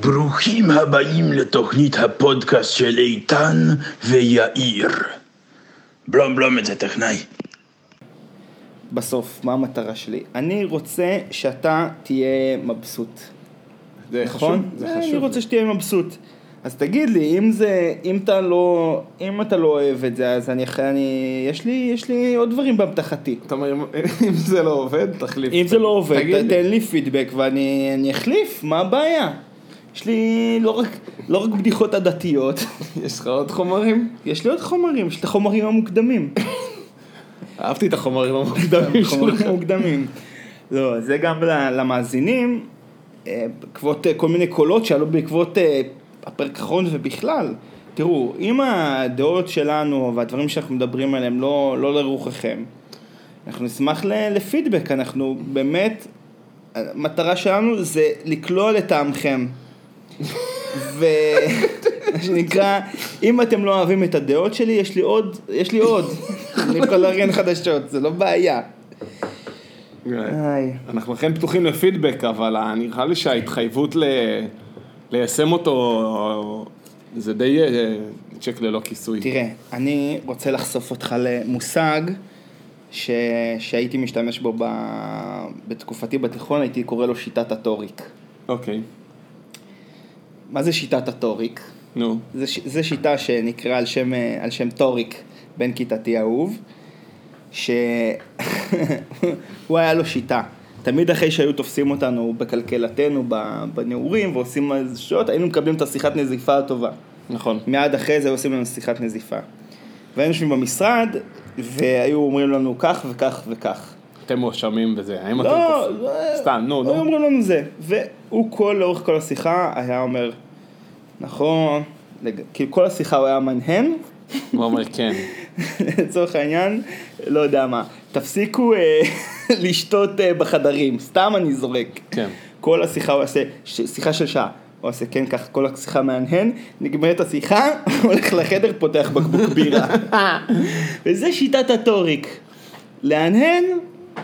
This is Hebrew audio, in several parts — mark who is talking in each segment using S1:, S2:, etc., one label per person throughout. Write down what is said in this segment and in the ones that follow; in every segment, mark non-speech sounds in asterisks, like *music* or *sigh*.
S1: ברוכים הבאים לתוכנית הפודקאסט של איתן ויאיר. בלום בלום את זה טכנאי.
S2: בסוף, מה המטרה שלי? אני רוצה שאתה תהיה מבסוט.
S3: זה
S2: נכון?
S3: חשוב, זה
S2: אני
S3: חשוב.
S2: רוצה שתהיה מבסוט. אז תגיד לי, אם זה, אם אתה לא, אם אתה לא אוהב את זה, אז אני, אני, יש לי, יש לי עוד דברים באמתחתי.
S3: אתה אומר, *laughs* אם- זה לא עובד, תחליף.
S2: אם זה לא עובד. תן לי פידבק ואני אני אחליף, מה הבעיה? יש לי לא רק, לא רק בדיחות עדתיות, *laughs*
S3: יש לך עוד חומרים?
S2: יש לי עוד חומרים, יש לי את החומרים המוקדמים. *laughs*
S3: אהבתי את החומרים המוקדמים *laughs* שלך.
S2: מוקדמים. לא, זה גם למאזינים, אה, בעקבות אה, כל מיני קולות שעלו בעקבות אה, הפרק האחרון ובכלל. תראו, אם הדעות שלנו והדברים שאנחנו מדברים עליהם לא, לא לרוחכם, אנחנו נשמח לפידבק, אנחנו באמת, המטרה שלנו זה לקלוע לטעמכם. ומה שנקרא, אם אתם לא אוהבים את הדעות שלי, יש לי עוד, יש לי עוד. אני יכול לארגן חדשות, זה לא בעיה. איי.
S3: אנחנו אכן פתוחים לפידבק, אבל נראה לי שההתחייבות ל... ליישם אותו זה די אה, צ'ק ללא כיסוי.
S2: תראה, אני רוצה לחשוף אותך למושג ש... שהייתי משתמש בו ב... בתקופתי בתיכון, הייתי קורא לו שיטת הטוריק.
S3: אוקיי,
S2: מה זה שיטת הטוריק?
S3: נו.
S2: ש... זה שיטה שנקרא על שם, אה, על שם טוריק, בן כיתתי האהוב, שהוא *laughs* היה לו שיטה. תמיד אחרי שהיו תופסים אותנו בקלקלתנו ב- בנעורים ועושים איזה שעות, היינו מקבלים את השיחת נזיפה הטובה.
S3: נכון.
S2: מיד אחרי זה היו עושים לנו שיחת נזיפה. והיינו יושבים במשרד, והיו אומרים לנו כך וכך וכך.
S3: אתם מואשמים בזה, האם אתם
S2: לא,
S3: כופרים?
S2: לא,
S3: סתם, נו, נו.
S2: אומרים לנו זה. והוא כל, לאורך כל השיחה, היה אומר, נכון, לג- כאילו כל השיחה הוא היה מנהן,
S3: הוא אומר כן. *laughs*
S2: לצורך העניין, לא יודע מה, תפסיקו אה, *laughs* לשתות אה, בחדרים, סתם אני זורק.
S3: כן.
S2: כל השיחה הוא יעשה, ש- שיחה של שעה, הוא עושה כן כך, כל השיחה מהנהן, נגמרת השיחה, *laughs* הולך לחדר, פותח בקבוק בירה. וזה שיטת הטוריק, להנהן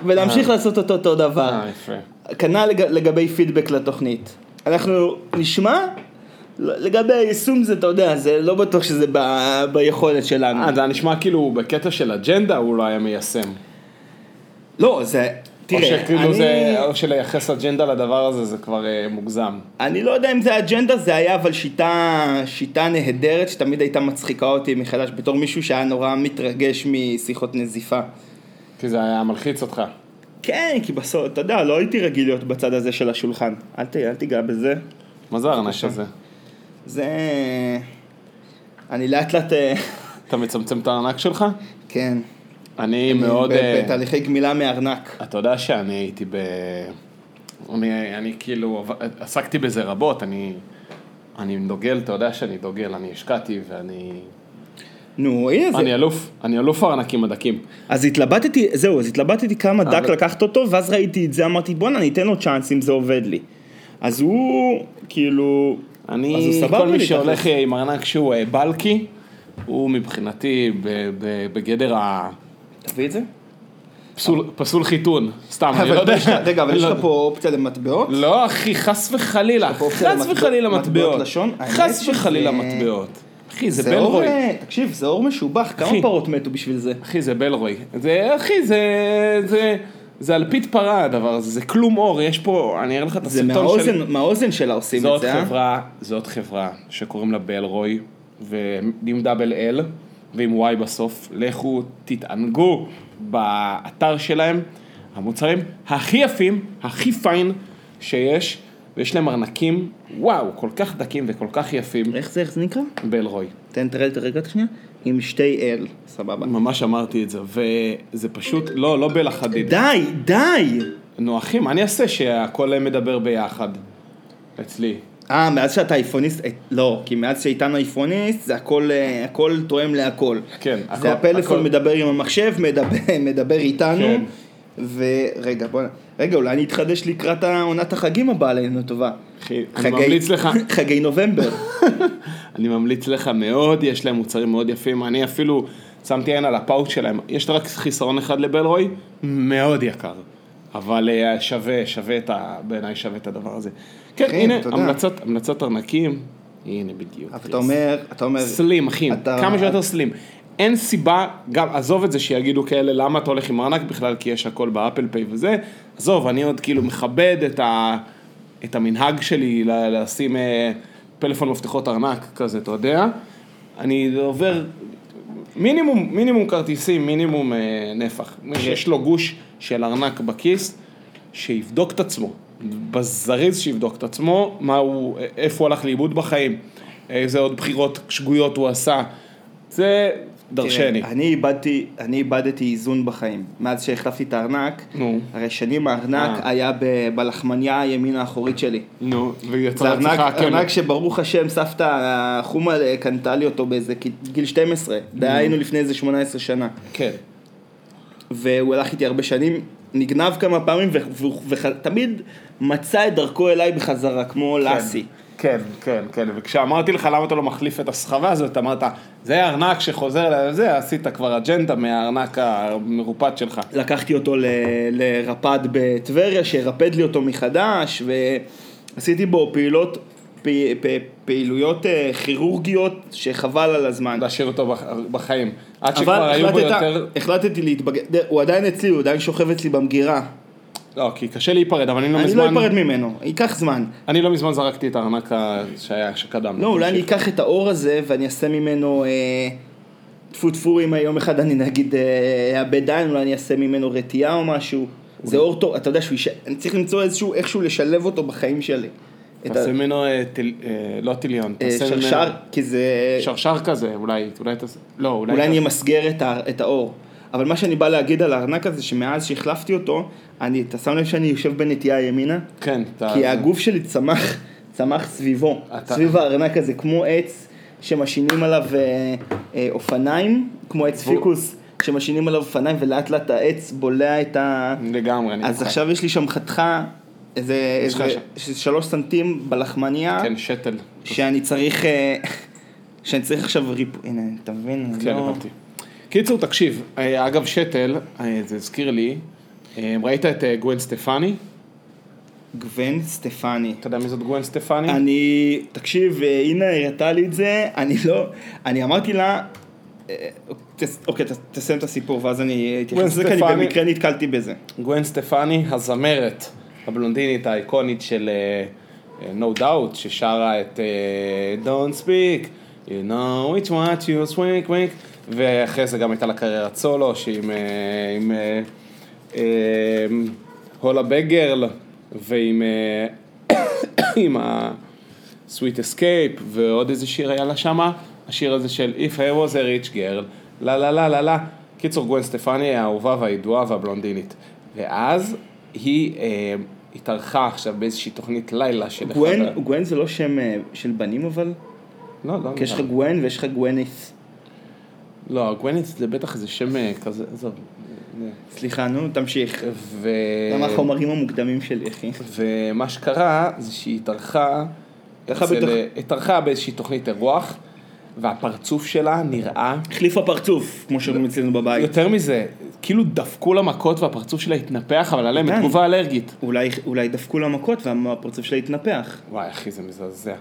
S2: ולהמשיך לעשות אותו אותו דבר.
S3: אה.
S2: כנ"ל לג- לגבי פידבק לתוכנית. אנחנו נשמע, לגבי היישום זה, אתה יודע, זה לא בטוח שזה ב- ביכולת שלנו.
S3: אה, זה נשמע כאילו בקטע של אג'נדה הוא לא היה מיישם.
S2: לא, זה,
S3: או
S2: תראה,
S3: שכאילו זה,
S2: אני,
S3: או שלייחס אג'נדה לדבר הזה זה כבר אה, מוגזם.
S2: אני לא יודע אם זה אג'נדה, זה היה אבל שיטה, שיטה נהדרת שתמיד הייתה מצחיקה אותי מחדש בתור מישהו שהיה נורא מתרגש משיחות נזיפה.
S3: כי זה היה מלחיץ אותך.
S2: כן, כי בסוף, אתה יודע, לא הייתי רגיל להיות בצד הזה של השולחן. אל, ת, אל תיגע בזה.
S3: מה זה הארנק הזה?
S2: זה... אני לאט לאט... אה,
S3: אתה מצמצם את הארנק שלך?
S2: כן.
S3: אני מאוד... אה,
S2: בתהליכי גמילה מארנק.
S3: אתה יודע שאני הייתי ב... אני, אני כאילו עסקתי בזה רבות, אני, אני דוגל, אתה יודע שאני דוגל, אני השקעתי ואני...
S2: נו, הנה זה.
S3: אני אלוף, אני אלוף הארנקים הדקים.
S2: אז התלבטתי, זהו, אז התלבטתי כמה דק
S3: אבל-
S2: לקחת אותו, ואז ראיתי את זה, אמרתי בואנה, אני אתן לו צ'אנס אם זה עובד לי. אז הוא, כאילו... אז הוא
S3: אני, כל מי שהולך. עם ארנק שהוא אה, בלקי, הוא מבחינתי בגדר
S2: תביא את זה.
S3: הפסול פסול חיתון, סתם, אני לא יודע.
S2: רגע, אבל יש
S3: לא-
S2: לך פה אופציה למטבעות?
S3: לא אחי, חס וחלילה, חס וחלילה
S2: מטבעות
S3: חס וחלילה מטבעות. אחי, זה
S2: זה אור,
S3: בלרוי.
S2: אה, תקשיב, זה אור משובח, כמה. פרות מתו בשביל זה?
S3: אחי, זה בלרוי. זה, אחי, זה, זה, זה אלפית פרה הדבר הזה, זה כלום אור, יש פה, אני אראה לך את
S2: זה
S3: הסרטון
S2: מהאוזן,
S3: של...
S2: מהאוזן שלה עושים את זה, אה?
S3: חברה, זאת חברה שקוראים לה בלרוי, ועם דאבל אל, ועם וואי בסוף, לכו תתענגו באתר שלהם, המוצרים הכי יפים, הכי פיין שיש, ויש להם ארנקים, וואו, כל כך דקים וכל כך יפים,
S2: איך זה, איך זה נקרא?
S3: בלרוי.
S2: תן, תראה את הרגע שנייה. עם שתי אל, סבבה.
S3: ממש אמרתי את זה, וזה פשוט, לא, לא בלחדיד.
S2: די, די!
S3: נו אחי, מה אני אעשה שהכל מדבר ביחד? אצלי.
S2: אה, מאז שאתה אייפוניסט, אה, לא, כי מאז שאיתנו אייפוניסט, זה הכל, אה, הכל תואם להכל.
S3: כן,
S2: זה
S3: הכל-
S2: הפלאפון
S3: הכל-
S2: מדבר עם המחשב, מדבר, מדבר איתנו,
S3: כן.
S2: ורגע, בוא, רגע, אולי אני אתחדש לקראת העונת החגים הבאה עלינו טובה.
S3: אחי, אני ממליץ לך, *laughs*
S2: חגי נובמבר. *laughs*
S3: אני ממליץ לך מאוד, יש להם מוצרים מאוד יפים, אני אפילו שמתי עין על הפאוץ' שלהם, יש רק חיסרון אחד לבלרוי, מאוד יקר. אבל אה, שווה, שווה את ה... בעיניי שווה את הדבר הזה. כן,
S2: אחי,
S3: הנה,
S2: אתה יודע.
S3: המלצות, המלצות ארנקים, הנה בדיוק.
S2: אבל אתה אומר, אתה אומר,
S3: סלים, אחי,
S2: אתה-
S3: כמה שיותר סלים. אין סיבה, גם, עזוב את זה שיגידו כאלה, למה אתה הולך עם ארנק בכלל, כי יש הכל באפל פיי וזה, עזוב, אני עוד כאילו מכבד את, ה, את המנהג שלי לשים אה, פלאפון מפתחות ארנק כזה, אתה יודע? אני עובר מינימום, מינימום כרטיסים, מינימום אה, נפח. מי שיש לו גוש של ארנק בכיס, שיבדוק את עצמו, בזריז שיבדוק את עצמו, מה הוא, איפה הוא הלך לאיבוד בחיים, איזה עוד בחירות שגויות הוא עשה, זה דרשני.
S2: תראה, אני איבדתי, אני איבדתי איזון בחיים. מאז שהחלפתי את הארנק,
S3: נו.
S2: הרי שנים הארנק
S3: אה.
S2: היה ב- בלחמניה הימין האחורית שלי.
S3: נו, ויצא
S2: ארנק,
S3: כן.
S2: ארנק שברוך השם סבתא חומה קנתה לי אותו באיזה גיל 12, דהיינו לפני איזה 18 שנה.
S3: כן.
S2: והוא הלך איתי הרבה שנים, נגנב כמה פעמים ותמיד מצא את דרכו אליי בחזרה, כמו לאסי.
S3: כן, כן, כן, וכשאמרתי לך למה אתה לא מחליף את הסחבה הזאת, אמרת, זה ארנק שחוזר לזה, עשית כבר אג'נדה מהארנק המרופט שלך.
S2: לקחתי אותו ל- לרפד בטבריה, שירפד לי אותו מחדש, ועשיתי בו פעילות, פ, פ, פעילויות אה, כירורגיות שחבל על הזמן.
S3: להשאיר אותו בח- בחיים. עד
S2: אבל
S3: שכבר היו בו יותר...
S2: החלטתי להתבגר, הוא עדיין אצלי, הוא עדיין שוכב אצלי במגירה.
S3: לא, כי קשה להיפרד, אבל אני לא
S2: אני
S3: מזמן...
S2: לא אפרד ממנו, ייקח זמן.
S3: אני לא מזמן זרקתי את הארנק שהיה, שקדם.
S2: לא, אולי אני. אקח את האור הזה ואני אעשה ממנו אה, טפו טפו אם יום אחד אני נגיד אה, אאבד עין, אולי אני אעשה ממנו רתיעה או משהו. זה אור טוב, אתה יודע שהוא יש... אני צריך למצוא איזשהו, איכשהו לשלב אותו בחיים שלי.
S3: תעשה ממנו, אה, אה, לא טיליון, תעשה ממנו...
S2: שרשר, כי זה...
S3: שרשר כזה, אולי, אולי תעשה... לא, אולי...
S2: אולי אני אמסגר. את האור. אבל מה שאני בא להגיד על הארנק הזה, שמאז שהחלפתי אותו, אני, אתה שם לב שאני יושב בנטייה ימינה?
S3: כן, אתה...
S2: כי הגוף שלי צמח, צמח סביבו,
S3: אתה-
S2: סביב הארנק הזה, כמו עץ שמשינים עליו אה, אה, אופניים, כמו עץ
S3: והוא-
S2: פיקוס שמשינים עליו אופניים ולאט לאט העץ בולע את ה...
S3: לגמרי, אני
S2: אז
S3: איתך.
S2: עכשיו יש לי שם חתיכה, איזה, איזה שלוש סנטים בלחמניה,
S3: כן, שתל.
S2: שאני צריך, אה, *laughs* שאני צריך עכשיו ריפ... הנה, אתה מבין?
S3: כן,
S2: לא-
S3: הבנתי. קיצור, תקשיב, אה, אגב, שתל, אה, זה הזכיר לי, אה, ראית את גווין סטפני?
S2: גוון סטפני.
S3: אתה יודע מי זאת גווין סטפני?
S2: אני, תקשיב, הנה הראתה לי את זה, אני לא, אני אמרתי לה, אוקיי, תסיים את הסיפור ואז אני אתייחס לזה, כי אני. במקרה נתקלתי בזה.
S3: גווין סטפני, הזמרת הבלונדינית האיקונית של No Doubt, ששרה את Don't Speak, You know it's what you swing wink, ואחרי זה גם הייתה לה קריירת סולו, שהיא עם, אה, עם אה, אה, הולה בגרל, ועם *coughs* עם ה-Sweet Escape, ועוד איזה שיר היה לה שמה, השיר הזה של If I was a rich girl, לה לה לה לה לה. קיצור, גווין סטפני האהובה והידועה והבלונדינית. ואז היא אה, התארחה עכשיו באיזושהי תוכנית לילה של אחד
S2: גוון,
S3: ה-
S2: גוון זה לא שם של בנים אבל?
S3: לא, לא,
S2: כי יש לך
S3: לא.
S2: גוון ויש לך גווניס.
S3: לא, גווינית זה בטח איזה שם אה, כזה, עזוב.
S2: סליחה, נו, תמשיך.
S3: ו...
S2: למה החומרים המוקדמים שלי, אחי?
S3: ומה שקרה זה שהיא התארחה,
S2: התארחה
S3: אצל-
S2: בתוך-
S3: התארחה באיזושהי תוכנית אירוח, והפרצוף שלה נראה,
S2: החליפה פרצוף, כמו שאומרים אצלנו בבית.
S3: יותר מזה, כאילו דפקו לה מכות והפרצוף שלה התנפח, אבל עליהם. תגובה אלרגית.
S2: אולי, אולי דפקו לה מכות והפרצוף שלה התנפח.
S3: וואי, אחי, זה מזעזע.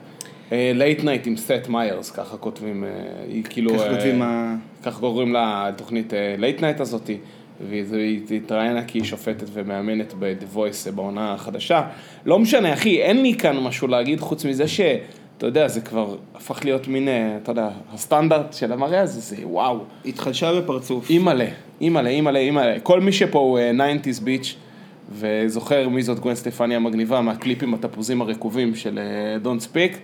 S3: Late Night עם סת' מאיירס, ככה כותבים, אה, היא כאילו...
S2: ככה
S3: אה,
S2: כותבים ה...
S3: ככה קוראים לתוכנית Late Night הזאתי, והיא התראיינה כי היא שופטת ומאמנת ב-The Voice בעונה החדשה. לא משנה, אחי, אין לי כאן משהו להגיד חוץ מזה ש... אתה יודע, זה כבר הפך להיות מין, אה, אתה יודע, הסטנדרט של המראה הזה, זה וואו.
S2: התחדשה בפרצוף.
S3: אימא'לה, אימא'לה, אימא'לה, אימא'לה. כל מי שפה הוא אה, 90's ביץ' וזוכר מי זאת גווין סטפני המגניבה מהקליפים התפוזים הרקובים של אה, Don't Speak,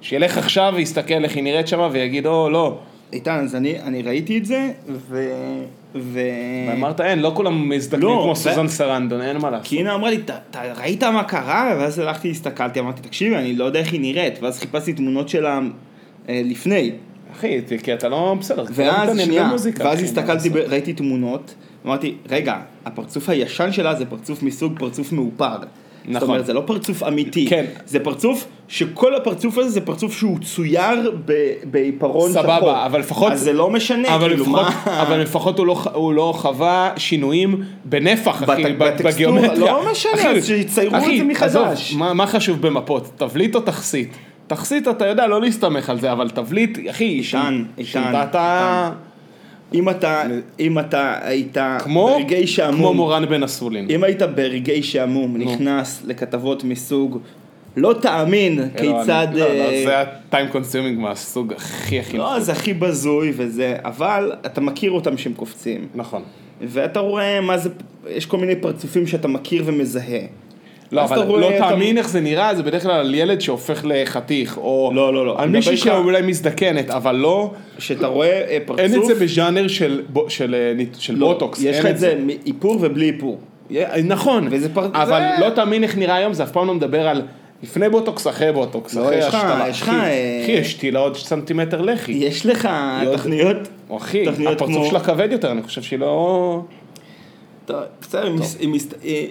S3: שילך עכשיו ויסתכל איך היא נראית שמה ויגיד, או, לא.
S2: איתן, אז אני, אני ראיתי את זה, ו... ו...
S3: ואמרת, אין, לא כולם מזדקנים
S2: לא,
S3: כמו
S2: ו-
S3: סוזן סרנדון, אין מה לעשות.
S2: כי הנה אמרה לי, "אתה- ראית מה קרה? ואז הלכתי, הסתכלתי, אמרתי, תקשיבי, אני לא יודע איך היא נראית. ואז חיפשתי תמונות שלה אה, לפני.
S3: אחי, כי אתה לא בסדר, לא
S2: ואז,
S3: מתעניין
S2: שנייה,
S3: במוזיקה,
S2: ואז הסתכלתי, ב-? ראיתי תמונות, אמרתי, רגע, הפרצוף הישן שלה זה פרצוף מסוג פרצוף מאופר. זאת
S3: נכון.
S2: אומרת, זה לא פרצוף אמיתי.
S3: כן.
S2: זה פרצוף שכל הפרצוף הזה זה פרצוף שהוא צויר בעיפרון שחור.
S3: סבבה, אבל לפחות...
S2: אז זה לא משנה,
S3: אבל
S2: כאילו,
S3: לפחות,
S2: מה...
S3: אבל לפחות הוא לא, הוא לא חווה שינויים בנפח, אחי,
S2: בת-
S3: ב-
S2: בטקסטורה,
S3: בגיאומטריה.
S2: לא משנה,
S3: אחי,
S2: אז שיציירו את
S3: אחי,
S2: זה מחדש.
S3: עזוב, מה, מה חשוב במפות? תבליט או תכסית? תכסית אתה יודע לא להסתמך על זה, אבל תבליט, אחי,
S2: איתן, איתן,
S3: שאתה
S2: אם אתה, אם אתה היית
S3: כמו,
S2: ברגעי
S3: כמו
S2: שעמום,
S3: מורן בן אסולין.
S2: אם היית ברגעי שעמום נכנס לכתבות מסוג לא תאמין כיצד...
S3: לא, לא,
S2: אה,
S3: זה ה-time consuming מהסוג הכי הכי
S2: לא, זה הכי בזוי וזה, אבל אתה מכיר אותם שהם קופצים.
S3: נכון.
S2: ואתה רואה מה זה, יש כל מיני פרצופים שאתה מכיר ומזהה.
S3: לא, אבל לא
S2: אתה-
S3: תאמין איך זה נראה, זה בדרך כלל על ילד שהופך לחתיך, או
S2: לא, לא, לא.
S3: על מישהי שאולי מזדקנת, אבל לא,
S2: שאתה רואה אה, פרצוף,
S3: אין את זה בז'אנר של אה, של
S2: לא,
S3: בוטוקס.
S2: יש לך את זה מאיפור ובלי איפור.
S3: נכון,
S2: וזה פר-
S3: אבל
S2: זה-
S3: לא תאמין איך נראה היום, זה אף פעם לא מדבר על לפני בוטוקס, אחרי בוטוקס,
S2: לא,
S3: אחרי
S2: יש לך-. יש לך,
S3: אחי,
S2: אה,
S3: יש שתילה עוד סנטימטר לחי.
S2: יש לך תוכניות,
S3: או אחי, הפרצוף שלה כבד יותר, אני חושב שהיא לא...
S2: בסדר,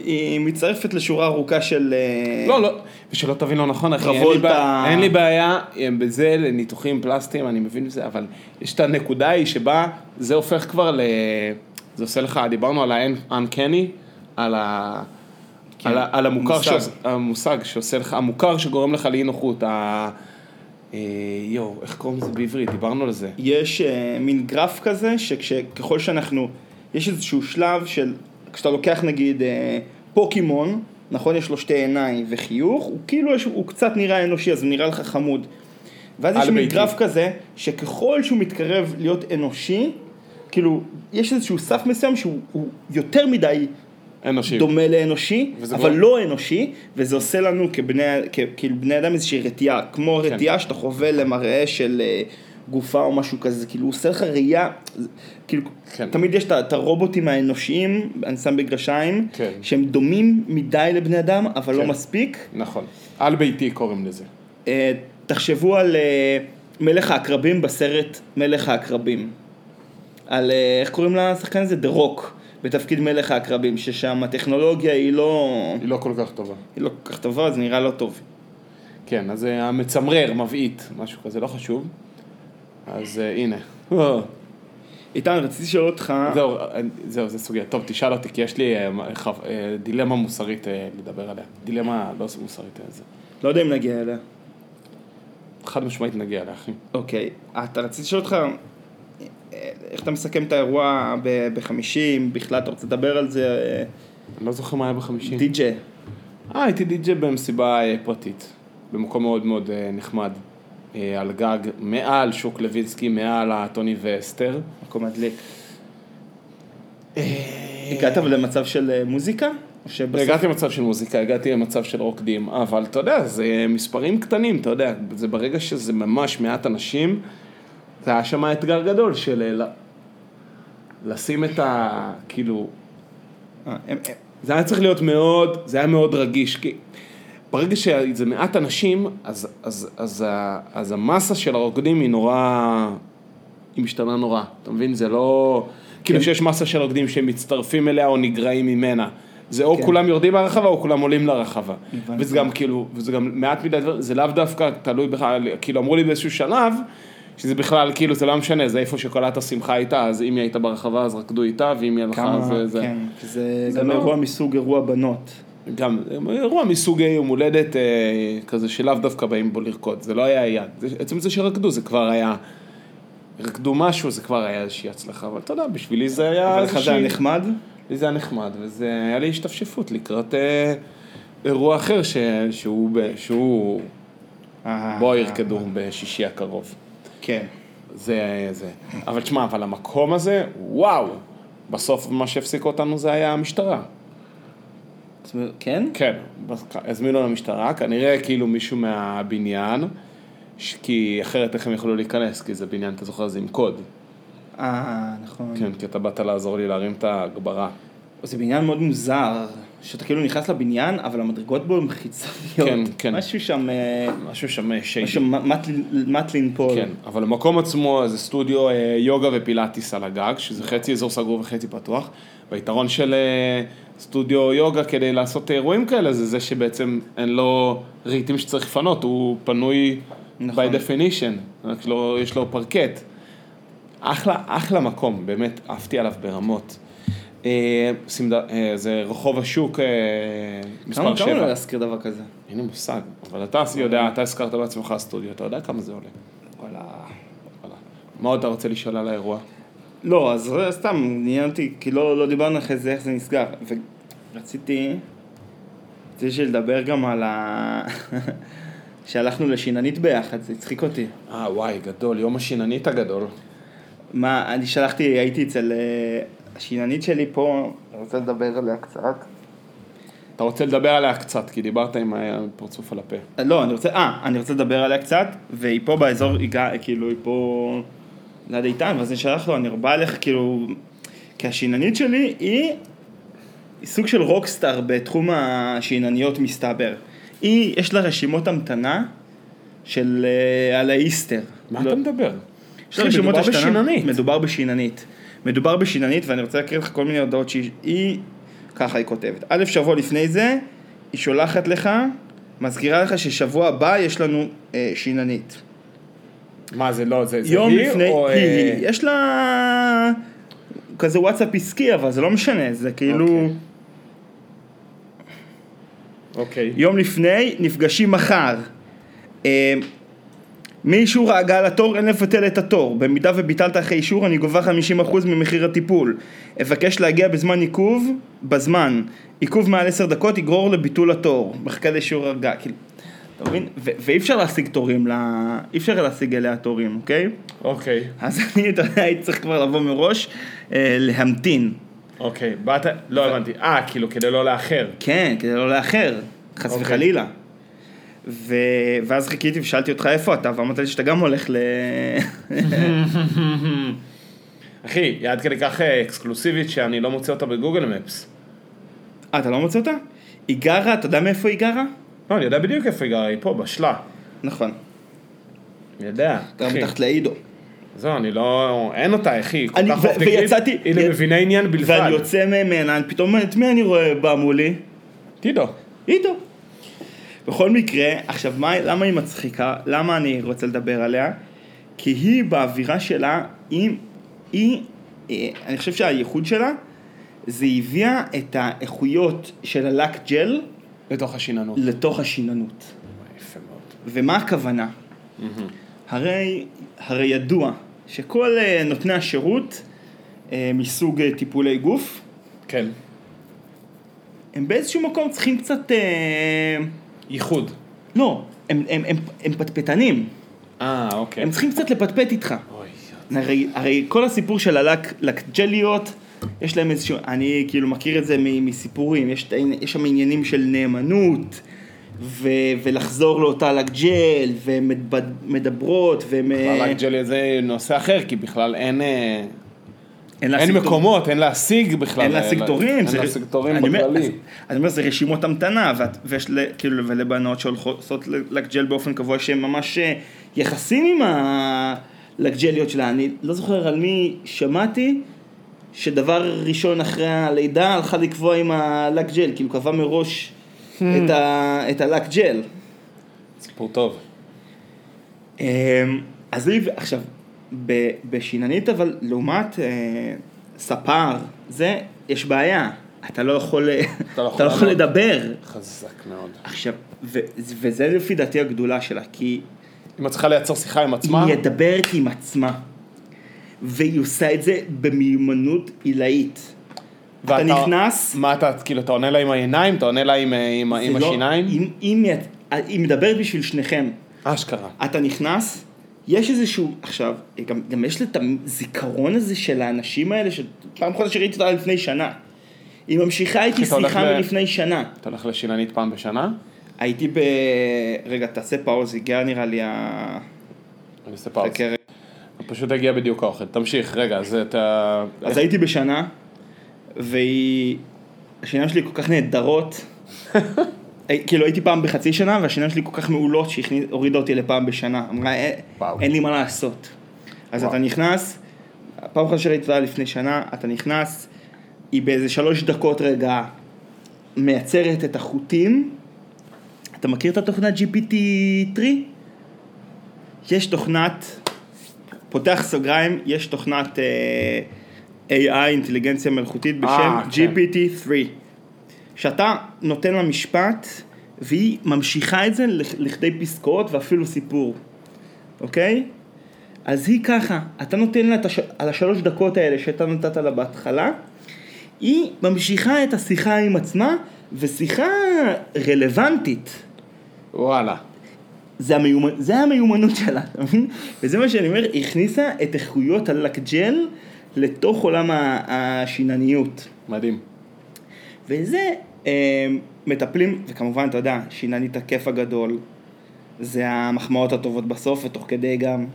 S2: היא מצטרפת לשורה ארוכה של... אה,
S3: לא, לא, ושלא תבין לא נכון, אחי, אין לי. בעיה- בזה לניתוחים פלסטיים, אני מבין בזה, אבל יש את הנקודה היא שבה זה הופך כבר ל... זה עושה לך, דיברנו על ה-uncanny, על ה...
S2: כן,
S3: על, על המוכר,
S2: מושג.
S3: שעוש- המושג שעושה לך, המוכר שגורם לך לאי נוחות, ה... אה, יואו, איך קוראים לזה בעברית? דיברנו על זה.
S2: יש אה, מין גרף כזה, שככל שאנחנו, יש איזשהו שלב של, כשאתה לוקח נגיד אה, פוקימון, נכון, יש לו שתי עיניים וחיוך, הוא כאילו, יש, הוא קצת נראה אנושי, אז הוא נראה לך חמוד. ואז יש מין. גרף כזה, שככל שהוא מתקרב להיות אנושי, כאילו, יש איזשהו סף מסוים שהוא הוא יותר מדי
S3: אנושי.
S2: דומה לאנושי, אבל
S3: כבר-
S2: לא אנושי, וזה עושה לנו כבני, כ, כאילו בני אדם איזושהי רתיעה, כמו
S3: כן.
S2: רתיעה שאתה חווה למראה של אה, גופה או משהו כזה, כאילו הוא עושה לך ראייה, כאילו,
S3: כן.
S2: תמיד יש את הרובוטים האנושיים, אני שם בגרשיים,
S3: כן.
S2: שהם דומים מדי לבני אדם, אבל
S3: כן.
S2: לא מספיק.
S3: נכון. על ביתי קוראים לזה.
S2: אה, תחשבו על אה, מלך העקרבים בסרט מלך העקרבים. על, אה, איך קוראים לשחקן הזה? דה רוק, בתפקיד מלך העקרבים, ששם הטכנולוגיה היא לא,
S3: היא לא כל כך טובה.
S2: היא לא כל כך טובה, זה נראה לא טוב.
S3: כן, אז המצמרר, מבעית, משהו כזה, לא חשוב. אז אה, הנה.
S2: איתן, רציתי לשאול אותך,
S3: זהו, זהו, זה סוגיה. טוב, תשאל אותי, כי יש לי אה, אה, דילמה מוסרית לדבר עליה. דילמה לא מוסרית, זה.
S2: לא יודע אם נגיע אליה.
S3: חד משמעית נגיע אליה, אחי.
S2: אוקיי, אתה רציתי לשאול אותך, איך אתה מסכם את האירוע בחמישים, בכלל אתה רוצה לדבר על זה,
S3: אני לא זוכר מה היה בחמישי.
S2: די.ג'יי.
S3: אה, הייתי די.ג'יי במסיבה פרטית. במקום מאוד מאוד נחמד. אה, על גג, מעל שוק לוינסקי, מעל הטוני ואסתר.
S2: מקום מדליק. הגעת למצב של אה, מוזיקה? שבסוף...
S3: הגעתי למצב של מוזיקה, הגעתי למצב של רוקדים, אבל אתה יודע, זה מספרים קטנים, אתה יודע, זה ברגע שזה ממש מעט אנשים, זה היה שם אתגר גדול של אה, לשים את ה... כאילו,
S2: אה,
S3: זה היה צריך להיות מאוד, זה היה מאוד רגיש, כי ברגע שזה מעט אנשים, אז, אז, אז, ה- אז המסה של הרוקדים היא נורא, היא משתנה נורא, אתה מבין? זה לא, כאילו
S2: כן.
S3: שיש מסה של רוקדים שמצטרפים אליה או נגרעים ממנה. זה או
S2: כן.
S3: כולם יורדים מהרחבה או כולם עולים לרחבה. וזה גם כאילו, וזה גם מעט מדי דברים, זה לאו דווקא תלוי בכלל, כאילו אמרו לי באיזשהו שלב, שזה בכלל, כאילו זה לא משנה, זה איפה שקולת השמחה הייתה, אז אם היא הייתה ברחבה אז רקדו איתה, ואם היא הלכה
S2: כמה,
S3: אז זה...
S2: כן, זה
S3: זה
S2: גם
S3: לא-
S2: אירוע מסוג אירוע בנות.
S3: גם אירוע מסוג יום הולדת אה, כזה שלאו דווקא באים בו לרקוד, זה לא היה היעד, זה- עצם זה שרקדו זה כבר היה, רקדו משהו זה כבר היה איזושהי הצלחה, אבל אתה יודע, בשבילי זה היה
S2: אבל לך זה היה נחמד?
S3: לי זה היה נחמד, וזה היה לי השתפשפות לקראת אה, אירוע אחר ש, שהוא, ב- שהוא
S2: אה,
S3: בו
S2: אה,
S3: ירקדו בשישי הקרוב.
S2: כן.
S3: זה, זה, אבל תשמע, אבל המקום הזה, וואו, בסוף מה שהפסיק אותנו זה היה המשטרה.
S2: כן?
S3: כן, הזמינו למשטרה, כנראה כאילו מישהו מהבניין, כי אחרת איך הם יכלו להיכנס, כי זה בניין, אתה זוכר, זה עם קוד.
S2: אה, נכון.
S3: כן, כי אתה באת לעזור לי להרים את ההגברה.
S2: זה בניין מאוד מוזר. שאתה כאילו נכנס לבניין, אבל המדרגות בו הן חיצוניות.
S3: כן, כן.
S2: משהו שם, אה,
S3: משהו שם שיידי.
S2: משהו מט- לנפול.
S3: כן, אבל המקום עצמו זה סטודיו אה, יוגה ופילאטיס על הגג, שזה חצי אזור סגור וחצי פתוח. והיתרון של אה, סטודיו יוגה כדי לעשות אירועים כאלה זה זה שבעצם אין לו רהיטים שצריך לפנות, הוא פנוי
S2: נכון.
S3: by definition, רק לא, יש לו פרקט. אחלה, אחלה מקום, באמת עפתי עליו ברמות. אה, ד- אה, זה רחוב השוק אה, מספר
S2: כמה כמה עולה
S3: 7.
S2: להשכיר דבר כזה?
S3: אין לי מושג, אבל אתה יודע, אתה הזכרת בעצמך סטודיו, אתה יודע כמה זה עולה.
S2: וואלה.
S3: וואלה. מה עוד אתה רוצה לשאול על האירוע?
S2: לא, אז סתם, עניין אותי, כי לא, לא דיברנו אחרי זה, איך זה נסגר. ורציתי, רציתי לדבר גם על ה... *laughs* שהלכנו לשיננית ביחד, זה הצחיק אותי.
S3: אה, וואי, גדול, יום השיננית הגדול.
S2: מה, אני שלחתי, הייתי אצל אה, השיננית שלי פה, אני רוצה לדבר עליה קצת.
S3: אתה רוצה לדבר עליה קצת, כי דיברת עם הפרצוף על הפה.
S2: אה, לא, אני רוצה, אה, אני רוצה לדבר עליה קצת, והיא פה באזור, היא כאילו, היא פה ליד איתן, ואז אני שלח לו, אני בא אליך, כאילו, כי השיננית שלי היא, היא סוג של רוקסטאר בתחום השינניות מסתבר. היא, יש לה רשימות המתנה של אה, על האיסטר.
S3: מה
S2: לא-
S3: אתה מדבר?
S2: יש לה רשימות
S3: מדובר
S2: השתנה.
S3: בשיננית.
S2: מדובר בשיננית. מדובר בשיננית, ואני רוצה להקריא לך כל מיני הודעות שהיא... היא- ככה היא כותבת. א', שבוע לפני זה, היא שולחת לך, מזכירה לך ששבוע הבא יש לנו אה, שיננית.
S3: מה זה לא, זה זה
S2: יום
S3: היא
S2: לפני,
S3: או...
S2: היא,
S3: אה,
S2: היא, יש לה כזה וואטסאפ עסקי, אבל זה לא משנה, זה כאילו...
S3: אוקיי. אוקיי.
S2: יום לפני, נפגשים מחר. אה, מאישור ההגעה לתור אין לבטל את התור. במידה וביטלת אחרי אישור אני גובה 50% ממחיר הטיפול. אבקש להגיע בזמן עיכוב, בזמן. עיכוב מעל 10 דקות יגרור לביטול התור. מחכה לאישור ההגעה. כאילו, אתה מבין? ו- ואי אפשר להשיג תורים, ל... אי אפשר להשיג אליה תורים, אוקיי?
S3: אוקיי.
S2: אז *laughs* אני, אתה יודע, הייתי צריך כבר לבוא מראש, אה, להמתין.
S3: אוקיי. באת... לא הבנתי. אה, כאילו, כדי לא לאחר.
S2: כן, כדי לא לאחר, חס
S3: אוקיי.
S2: וחלילה. ו... ואז חיכיתי ושאלתי אותך איפה אתה, ואמרת לי שאתה גם הולך ל... *laughs*
S3: אחי, היא עד כדי כך אה, אקסקלוסיבית שאני לא מוצא אותה בגוגל מפס.
S2: אה, אתה לא מוצא אותה? היא גרה, אתה יודע מאיפה היא גרה?
S3: לא, אני יודע בדיוק איפה היא גרה, היא פה, בשלה.
S2: נכון.
S3: אני יודע. אחי.
S2: מתחת לעידו.
S3: זהו, אני לא... אין אותה, אחי. היא כל
S2: אני-
S3: כך
S2: ו-
S3: אופטימית.
S2: ויצאתי-
S3: היא למביני עניין בלבד.
S2: ואני יוצא ממנה, פתאום, את מי אני רואה בא מולי?
S3: טידו.
S2: עידו. בכל מקרה, עכשיו, מה, למה היא מצחיקה? למה אני רוצה לדבר עליה? כי היא באווירה שלה, היא, היא, אה, אני חושב שהייחוד שלה, זה הביאה את האיכויות של הלק ג'ל
S3: לתוך השיננות.
S2: לתוך השיננות.
S3: יפה מאוד.
S2: ומה הכוונה? הרי, הרי ידוע שכל אה, נותני השירות אה, מסוג אה, טיפולי גוף,
S3: כן.
S2: הם באיזשהו מקום צריכים קצת...
S3: ייחוד.
S2: לא, הם, הם, הם, הם פטפטנים,
S3: אה, אוקיי.
S2: הם צריכים קצת לפטפט איתך.
S3: אוי,
S2: הרי, הרי כל הסיפור של הלק, לקג'ליות, יש להם איזשהו, אני כאילו מכיר את זה מסיפורים, יש, יש שם עניינים של נאמנות, ו, ולחזור לאותה לקג'ל, והן מדברות, והן... אה,
S3: הלק ג'לי זה נושא אחר, כי בכלל אין... אה,
S2: אין
S3: אין
S2: להשיג תור-
S3: מקומות, אין להשיג בכלל.
S2: אין להשיג
S3: אה,
S2: תורים,
S3: אין
S2: זה-
S3: להשיג תורים בכללי.
S2: אז- אני אומר, זה רשימות המתנה, ואת- ויש ל- כאילו, ולבנות שהולכות לג'ל באופן קבוע, שהם ממש יחסים עם הלג'ליות שלה. אני לא זוכר על מי שמעתי, שדבר ראשון אחרי הלידה הלכה לקבוע עם הלק ג'ל, כאילו קבעה מראש את ה- את הלק ג'ל.
S3: סיפור טוב.
S2: אמ, אז היא, עכשיו, ב- בשיננית אבל לעומת אה, ספר, זה, יש בעיה. אתה לא יכול, אתה
S3: לא יכול
S2: לא יכול. לדבר.
S3: חזק מאוד.
S2: עכשיו, וזה לפי דעתי הגדולה שלה, כי
S3: את צריכה לייצר שיחה עם עצמה,
S2: היא מדברת עם עצמה, והיא עושה את זה במיומנות עילאית. אתה נכנס,
S3: מה אתה, כאילו, אתה עונה לה עם העיניים? אתה עונה לה עם, אה, עם, עם
S2: לא-
S3: השיניים?
S2: היא מייצ- היא מדברת בשביל שניכם.
S3: אשכרה.
S2: אתה נכנס, יש איזשהו, עכשיו, גם, גם יש את הזיכרון הזה של האנשים האלה, שפעם אחרונה שראיתי אותה לפני שנה. היא ממשיכה איתי שיחה
S3: ל-
S2: מלפני שנה.
S3: אתה הולך לשיננית פעם בשנה?
S2: הייתי ב... רגע, תעשה פאוז, הגיע נראה לי ה...
S3: אני.
S2: חכה רגע.
S3: פשוט הגיע בדיוק האוכל. תמשיך, רגע, אז אתה...
S2: אז הייתי בשנה, והיא... השיניים שלי כל כך נהדרות. *laughs* כאילו הייתי פעם בחצי שנה והשיניים שלי כל כך מעולות שהורידה אותי לפעם בשנה. אמרה, "אה. אין לי מה לעשות. אז. אתה נכנס, פעם אחת שראיתי אותה לפני שנה, אתה נכנס, היא באיזה שלוש דקות רגע מייצרת את החוטים. אתה מכיר את התוכנת GPT-3? יש תוכנת, פותח סוגריים, יש תוכנת אה, AI, אינטליגנציה מלאכותית בשם
S3: אה, כן.
S2: GPT-3. שאתה נותן לה משפט, והיא ממשיכה את זה לכ- לכדי פסקאות ואפילו סיפור, אוקיי? אז היא ככה, אתה נותן לה את הש... על השלוש דקות האלה שאתה נתת לה בהתחלה, היא ממשיכה את השיחה עם עצמה, ושיחה רלוונטית.
S3: וואלה.
S2: זה, המיומנ... זה המיומנות שלה, אתה מבין? וזה מה שאני אומר, היא הכניסה את איכויות הלקג'ל לתוך עולם השינניות.
S3: מדהים.
S2: וזה אה, מטפלים, וכמובן, אתה יודע, שיננית הכיף הגדול, זה המחמאות הטובות בסוף, ותוך כדי גם,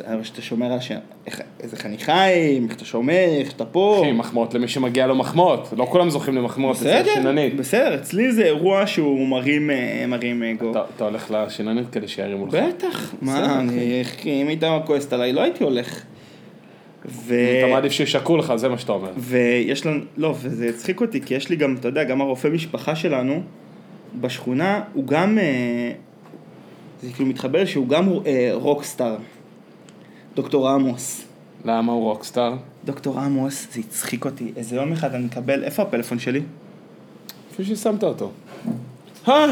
S2: איך שאתה שומר על ש... איך, איזה חניכיים, איך אתה שומר, איך אתה פה.
S3: אחי, מחמאות למי שמגיע לו מחמאות. לא כולם זוכים למחמאות אצל השיננית.
S2: בסדר, אצלי זה אירוע שהוא מרים, אה, מרים אגו.
S3: אתה- אתה הולך לשיננית כדי שירימו לך.
S2: בטח, מה, אני, אם היית כועסת עליי, לא הייתי הולך. ו...
S3: אתה מעדיף שישקרו לך, זה מה שאתה אומר.
S2: ויש לנו, לא, וזה הצחיק אותי, כי יש לי גם, אתה יודע, גם הרופא משפחה שלנו בשכונה, הוא גם, אה, זה כאילו מתחבר שהוא גם אה, רוקסטאר, דוקטור עמוס.
S3: למה הוא רוקסטאר?
S2: דוקטור עמוס, זה הצחיק אותי, איזה יום אחד אני מקבל, איפה הפלאפון שלי?
S3: איפה ששמת אותו. היי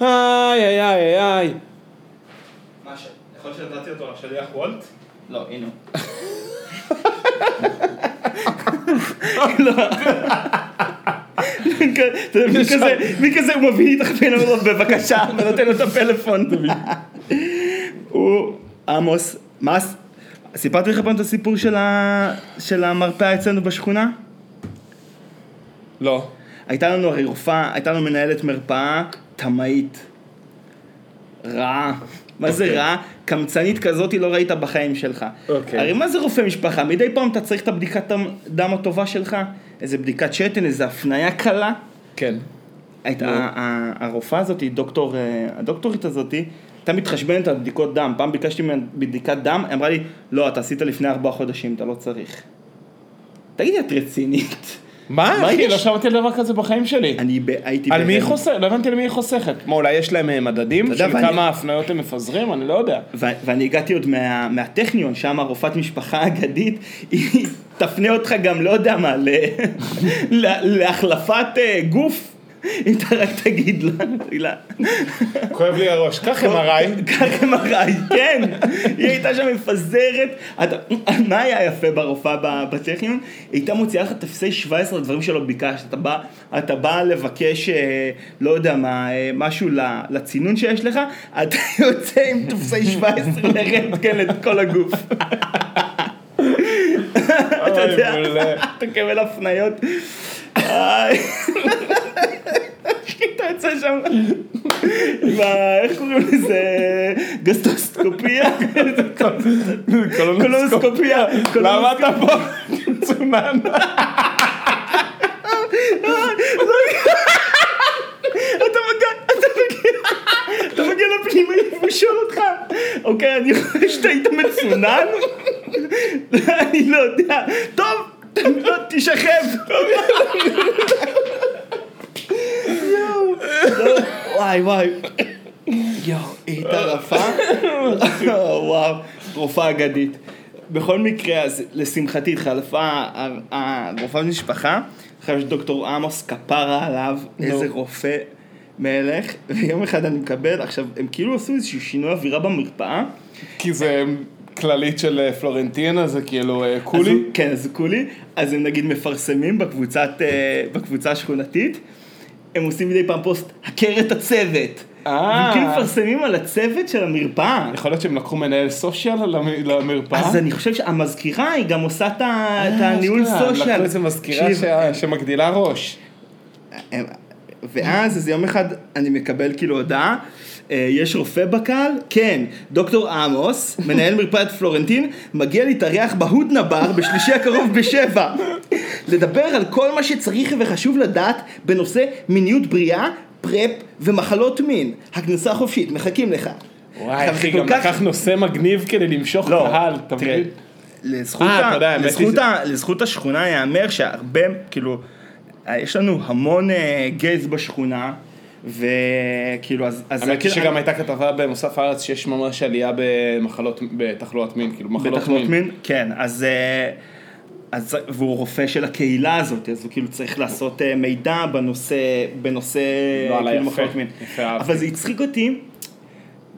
S3: היי היי היי היי.
S2: מה ש... יכול להיות שנתתי אותו לשליח וולט? לא, הנה. לא. מי כזה, הוא מביא את החפינה הזאת, בבקשה, ונותן לו את הפלאפון. *laughs* הוא, עמוס, מה, סיפרתי לך פעם את הסיפור של ה- של המרפאה אצלנו בשכונה?
S3: לא.
S2: הייתה לנו הרי רופאה, הייתה לנו מנהלת מרפאה, תמאית. רעה. מה זה
S3: אוקיי.
S2: רעה? קמצנית כזאת לא ראית בחיים שלך.
S3: אוקיי.
S2: הרי מה זה רופא משפחה? מדי פעם אתה צריך את הבדיקת דם- הטובה שלך? איזה בדיקת שתן, איזה הפניה קלה?
S3: כן.
S2: הייתה. ה- ה- הרופאה הזאת, דוקטור, אה, הדוקטורית הזאת, הייתה מתחשבנת על בדיקות דם. פעם ביקשתי ממנה בדיקת דם, היא אמרה לי, לא, אתה עשית לפני ארבעה חודשים, אתה לא צריך. תגידי, את רצינית?
S3: מה
S2: מה
S3: אחי? לא שמעתי על דבר כזה בחיים שלי.
S2: אני ב- הייתי...
S3: על מי היא
S2: בהלם.
S3: חוסכת? לא הבנתי למי היא חוסכת. מה, אולי יש להם אה, מדדים
S2: אתה יודע,
S3: של
S2: ואני-
S3: כמה הפניות הם מפזרים? אני לא יודע.
S2: ו- ואני הגעתי עוד מה, מהטכניון, שם רופאת משפחה *laughs* אגדית, היא תפנה אותך גם, לא יודע מה, ל, *laughs* ל, להחלפת אה, גוף, אם אתה רק תגיד לה, תגיד לה,
S3: כואב לי הראש. קח MRI.
S2: קח MRI, כן, היא הייתה שם מפזרת, מה היה יפה ברופאה בטכניון? היא הייתה מוציאה לך טפסי 17 לדברים שלא ביקשת, אתה בא, אתה בא לבקש, אה, לא יודע מה, אה, משהו לצינון שיש לך, אתה *laughs* יוצא עם טפסי 17 לרנטגן את כל הגוף. אתה יודע. אתה מקבל הפניות. אתה יוצא שם, עם ה... איך קוראים לזה? גסטרוסקופיה? קולונוסקופיה.
S3: למה אתה פה? צונן.
S2: אתה מגיע, אתה מגיע, לפנימי והוא שואל אותך, אוקיי, אני חושב שאתה היית מצונן? אני לא יודע, טוב, לא, תשכב. יואו, וואי וואי. יואו, היא הייתה רפה? וואו, רופאה אגדית. בכל מקרה, אז לשמחתי התחלפה הרופאה משפחה, עכשיו יש דוקטור עמוס כפרה עליו, איזה רופא מלך, ויום אחד אני מקבל, עכשיו, הם כאילו עשו איזשהו שינוי אווירה במרפאה.
S3: כי זה כללית של אה, פלורנטינה, זה כאילו אה,
S2: אז
S3: קולי.
S2: הוא- כן, אז הוא קולי, אז הם נגיד מפרסמים בקבוצת, אה, בקבוצה השכונתית, הם עושים מדי פעם פוסט, הכר את הצוות.
S3: אה.
S2: וכאילו מפרסמים על הצוות של המרפאה.
S3: יכול להיות שהם לקחו מנהל סושיאל למ- למרפאה?
S2: אז אני חושב שהמזכירה היא גם עושה את הניהול סושיאל.
S3: לקחו איזה מזכירה שמגדילה ראש.
S2: הם- ואז איזה יום אחד אני מקבל כאילו הודעה, יש רופא בקהל? כן, דוקטור עמוס, מנהל מרפאת פלורנטין, מגיע להתארח בהודנה בר בשלישי הקרוב בשבע. לדבר על כל מה שצריך וחשוב לדעת בנושא מיניות בריאה, פרפ ומחלות מין. הכניסה חופשית, מחכים לך.
S3: וואי, אחי, גם
S2: כל כך-
S3: לקח נושא מגניב כדי למשוך
S2: לא,
S3: קהל, אתה מבין?
S2: לזכות,
S3: אה,
S2: ה...
S3: יודע,
S2: לזכות, ה... לזכות השכונה ייאמר שהרבה, כאילו, אה, יש לנו המון אה, גייז בשכונה, וכאילו, אז... אז
S3: האמת היא
S2: כאילו,
S3: שגם הייתה כתבה במוסף הארץ שיש ממש עלייה במחלות, בתחלואת מין, כאילו מחלות
S2: בתחלואות
S3: מין.
S2: מין, כן, אז, אה, אז והוא רופא של הקהילה הזאת, אז הוא כאילו צריך לעשות אה, מידע בנושא, בנושא
S3: וואלה,
S2: כאילו
S3: יפה,
S2: מחלות מין.
S3: יפה.
S2: אבל זה הצחיק אותי,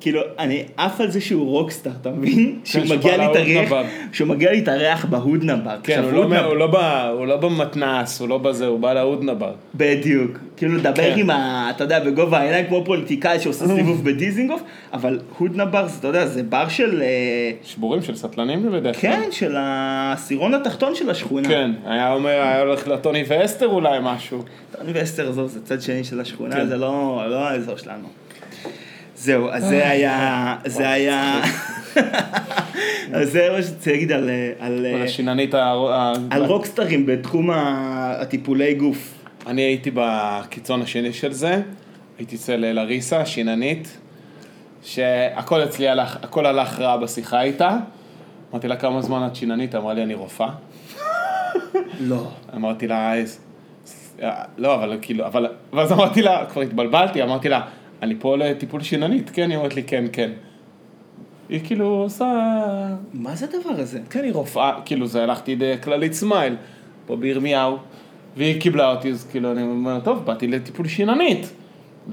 S2: כאילו, אני עף על זה שהוא רוקסטאר, אתה מבין? שהוא
S3: כן, שהוא
S2: מגיע. להתארח, שהוא מגיע להתארח בהודנבר.
S3: כן, הוא לא, לא הוא לא במתנ"ס, הוא לא בזה, הוא בא להודנבר.
S2: בדיוק, כאילו לדבר
S3: כן.
S2: עם ה... אתה יודע, בגובה העיניים כמו פוליטיקאי שעושה סיבוב *laughs* בדיזינגוף, אבל הודנבר, אתה יודע, זה בר של... אה,
S3: שבורים של סטלנים בדרך כלל.
S2: כן, של העשירון התחתון של השכונה.
S3: כן, היה אומר, היה הולך לטוני ואסתר אולי משהו.
S2: טוני ואסתר, עזוב, זה צד שני של השכונה,
S3: כן.
S2: זה לא, לא האזור שלנו. זהו, אז זה היה, זה היה, אז זה מה שרציתי להגיד על, אה, על, אה,
S3: השיננית, ה-
S2: על רוקסטרים בתחום הטיפולי גוף.
S3: אני הייתי בקיצון השני של זה, הייתי אצל לריסה, שיננית, שהכל אצלי הלך, הכל הלך רע בשיחה איתה. אמרתי לה כמה זמן את שיננית, אמרה לי אני רופאה. *laughs*
S2: לא.
S3: אמרתי לה, "איז- לא, אבל כאילו, אבל, ואז אמרתי לה, כבר התבלבלתי, אמרתי לה, אני פה לטיפול שיננית, כן? היא אומרת לי, כן, כן. היא כאילו עושה,
S2: מה זה הדבר הזה?
S3: כן, היא רופאה, כאילו, זה הלכתי לכללית סמייל, פה בירמיהו, והיא קיבלה אותי, אז כאילו, אני אומר, טוב, באתי לטיפול שיננית.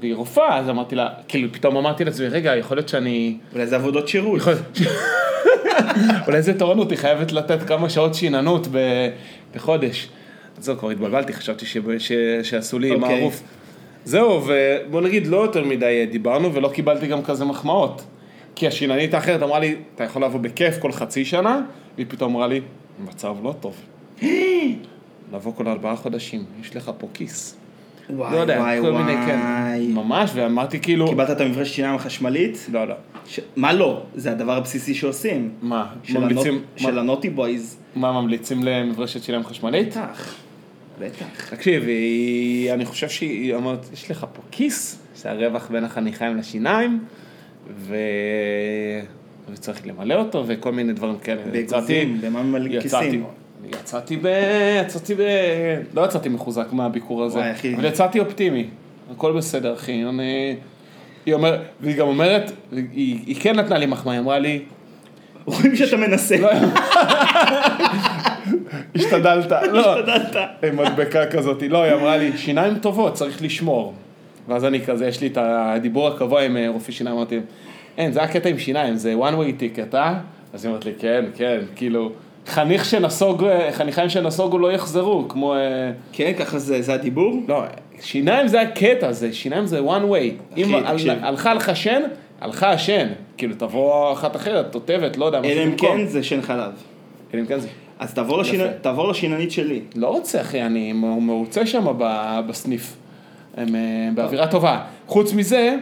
S3: והיא רופאה, אז אמרתי לה, כאילו, פתאום אמרתי לעצמי, רגע, יכול להיות שאני...
S2: אולי זה עבודות שירות.
S3: יכול *laughs* אולי זה תורנות, היא חייבת לתת כמה שעות שיננות ב- בחודש. אז זהו, כבר התבלבלתי, חשבתי ש- ש- שעשו לי
S2: אוקיי.
S3: מערוף. זהו, ובוא נגיד, לא יותר מדי דיברנו, ולא קיבלתי גם כזה מחמאות. כי השיננית האחרת אמרה לי, אתה יכול לבוא בכיף כל חצי שנה, והיא פתאום אמרה לי, מצב לא טוב. לבוא כל ארבעה חודשים, יש לך פה כיס.
S2: וואי
S3: לא יודע,
S2: וואי
S3: כל מיני, כן.
S2: וואי.
S3: ממש, ואמרתי כאילו...
S2: קיבלת את המברשת שיניים החשמלית?
S3: לא, לא.
S2: ש- מה לא? זה הדבר הבסיסי שעושים.
S3: מה?
S2: של
S3: ממליצים...
S2: הנוט- של הנוטי בויז.
S3: מה ממליצים למברשת שלהם חשמלית?
S2: בטח. בטח.
S3: תקשיב, היא, אני חושב שהיא אמרת, יש לך פה כיס, זה הרווח בין החניכיים לשיניים, ו... וצריך למלא אותו וכל מיני דברים כאלה.
S2: באגוזים, במה ממלא כיסים?
S3: יצאתי ב... יצאתי ב... לא יצאתי מחוזק מהביקור הזה,
S2: וואי, אחי.
S3: אבל יצאתי אופטימי, הכל בסדר, אחי. אני... היא אומרת, והיא גם אומרת, היא, היא כן נתנה לי מחמאה, היא אמרה לי,
S2: רואים שאתה מנסה.
S3: השתדלת, לא,
S2: השתדלת.
S3: מדבקה כזאת, לא, היא אמרה לי, שיניים טובות, צריך לשמור. ואז אני כזה, יש לי את הדיבור הקבוע עם אה, רופא שיניים, אמרתי, אין, זה הקטע עם שיניים, זה one way ticket, אה? אז היא אומרת לי, כן, כן, כאילו, חניך שנסוג, אה, חניכיים שנסוגו לא יחזרו, כמו, אה,
S2: כן, ככה זה זה הדיבור?
S3: לא, שיניים זה הקטע, זה, שיניים זה one way. אם על-. הלכה לך שן, הלכה השן. כאילו, תבוא אחת אחרת, תותבת, לא יודע,
S2: אלא אם. כן זה שן חלב.
S3: אלא אם כן זה.
S2: אז תעבור לשינ-. תעבור לשיננית שלי.
S3: לא רוצה, אחי, אני מרוצה שם בסניף. הם אה, באווירה טובה. חוץ מזה,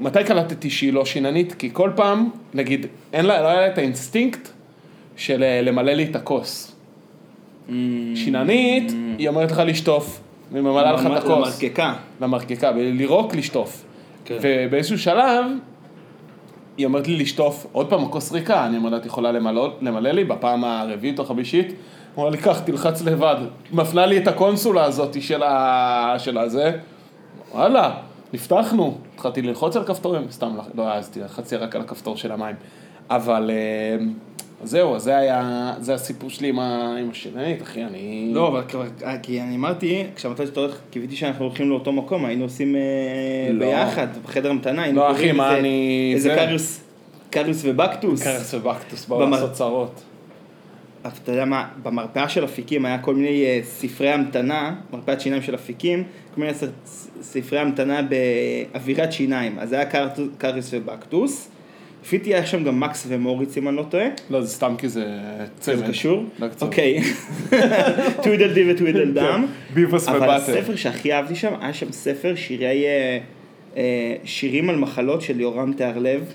S3: מתי קלטתי שהיא לא שיננית? כי כל פעם, נגיד, אין לה, לא היה לה את האינסטינקט של אה, למלא לי את הכוס. שיננית, היא אומרת לך לשטוף, והיא ממלאה לך את הכוס.
S2: למרקקה.
S3: למרקקה, לירוק לשטוף.
S2: כן.
S3: ובאיזשהו שלב, היא אומרת לי לשטוף, עוד פעם הכוס ריקה, אני אומר לה, את יכולה למלא, למלא לי בפעם הרביעית או חמישית? היא אומרת לי, קח, תלחץ לבד. מפנה לי את הקונסולה הזאת של, ה... של הזה, וואלה, נפתחנו. התחלתי ללחוץ על כפתורים, סתם, לא, אז לחצתי רק על הכפתור של המים. אבל אה, זהו, אז זה היה, זה הסיפור שלי עם, ה... עם השיננית, אחי, אני...
S2: לא, אבל כבר, אה, כי אני אמרתי, כשאמרת שאתה הולך, קיוויתי שאנחנו הולכים לאותו מקום, היינו עושים אה,
S3: לא.
S2: ביחד, בחדר המתנה, היינו
S3: לא,
S2: קוראים
S3: אחי, מה
S2: איזה-
S3: אני-
S2: איזה
S3: זה-
S2: קריוס, קריוס ובקטוס.
S3: קרס ובקטוס באו
S2: במר-
S3: לעשות צרות.
S2: אבל אתה יודע מה, במרפאה של אפיקים היה כל מיני אה, ספרי המתנה, מרפאת שיניים של אפיקים, כל מיני ספרי המתנה באווירת שיניים. אז זה היה קריוס ובקטוס. לפי דעתי היה שם גם מקס ומוריץ, אם אני לא טועה.
S3: לא, זה סתם כי זה צמד.
S2: זה קשור?
S3: לא.
S2: אוקיי. *laughs* טווידל די וטווידל דם.
S3: ביבוס
S2: אבל
S3: ובאטר.
S2: הספר שהכי אהבתי שם, היה שם ספר שירי, אה, אה, שירים על מחלות של יורם תיארלב.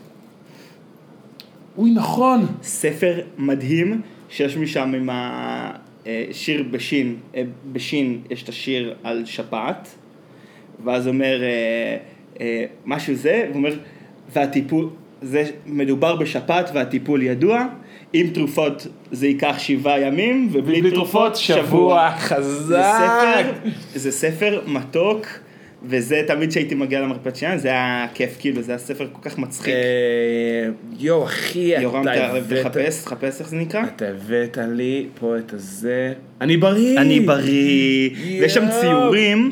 S3: אוי, נכון.
S2: ספר מדהים, שיש משם עם ה... אה, בשין, בשין יש את השיר על שפעת, ואז אומר משהו זה, והוא אומר, והטיפול, זה מדובר בשפעת והטיפול ידוע, עם תרופות זה ייקח שבעה ימים, ובלי
S3: בלי
S2: תרופות
S3: תרופות, שבוע. חזק.
S2: זה ספר, זה ספר מתוק, וזה תמיד כשהייתי מגיע למרפאת שיניים, זה היה כיף, כאילו, זה היה ספר כל כך מצחיק.
S3: אה, יואו, אחי,
S2: יורם,
S3: אתה הבאת...
S2: תחפש, תחפש איך זה נקרא?
S3: אתה הבאת לי פה את הזה. אני בריא.
S2: אני בריא, ויש שם ציורים.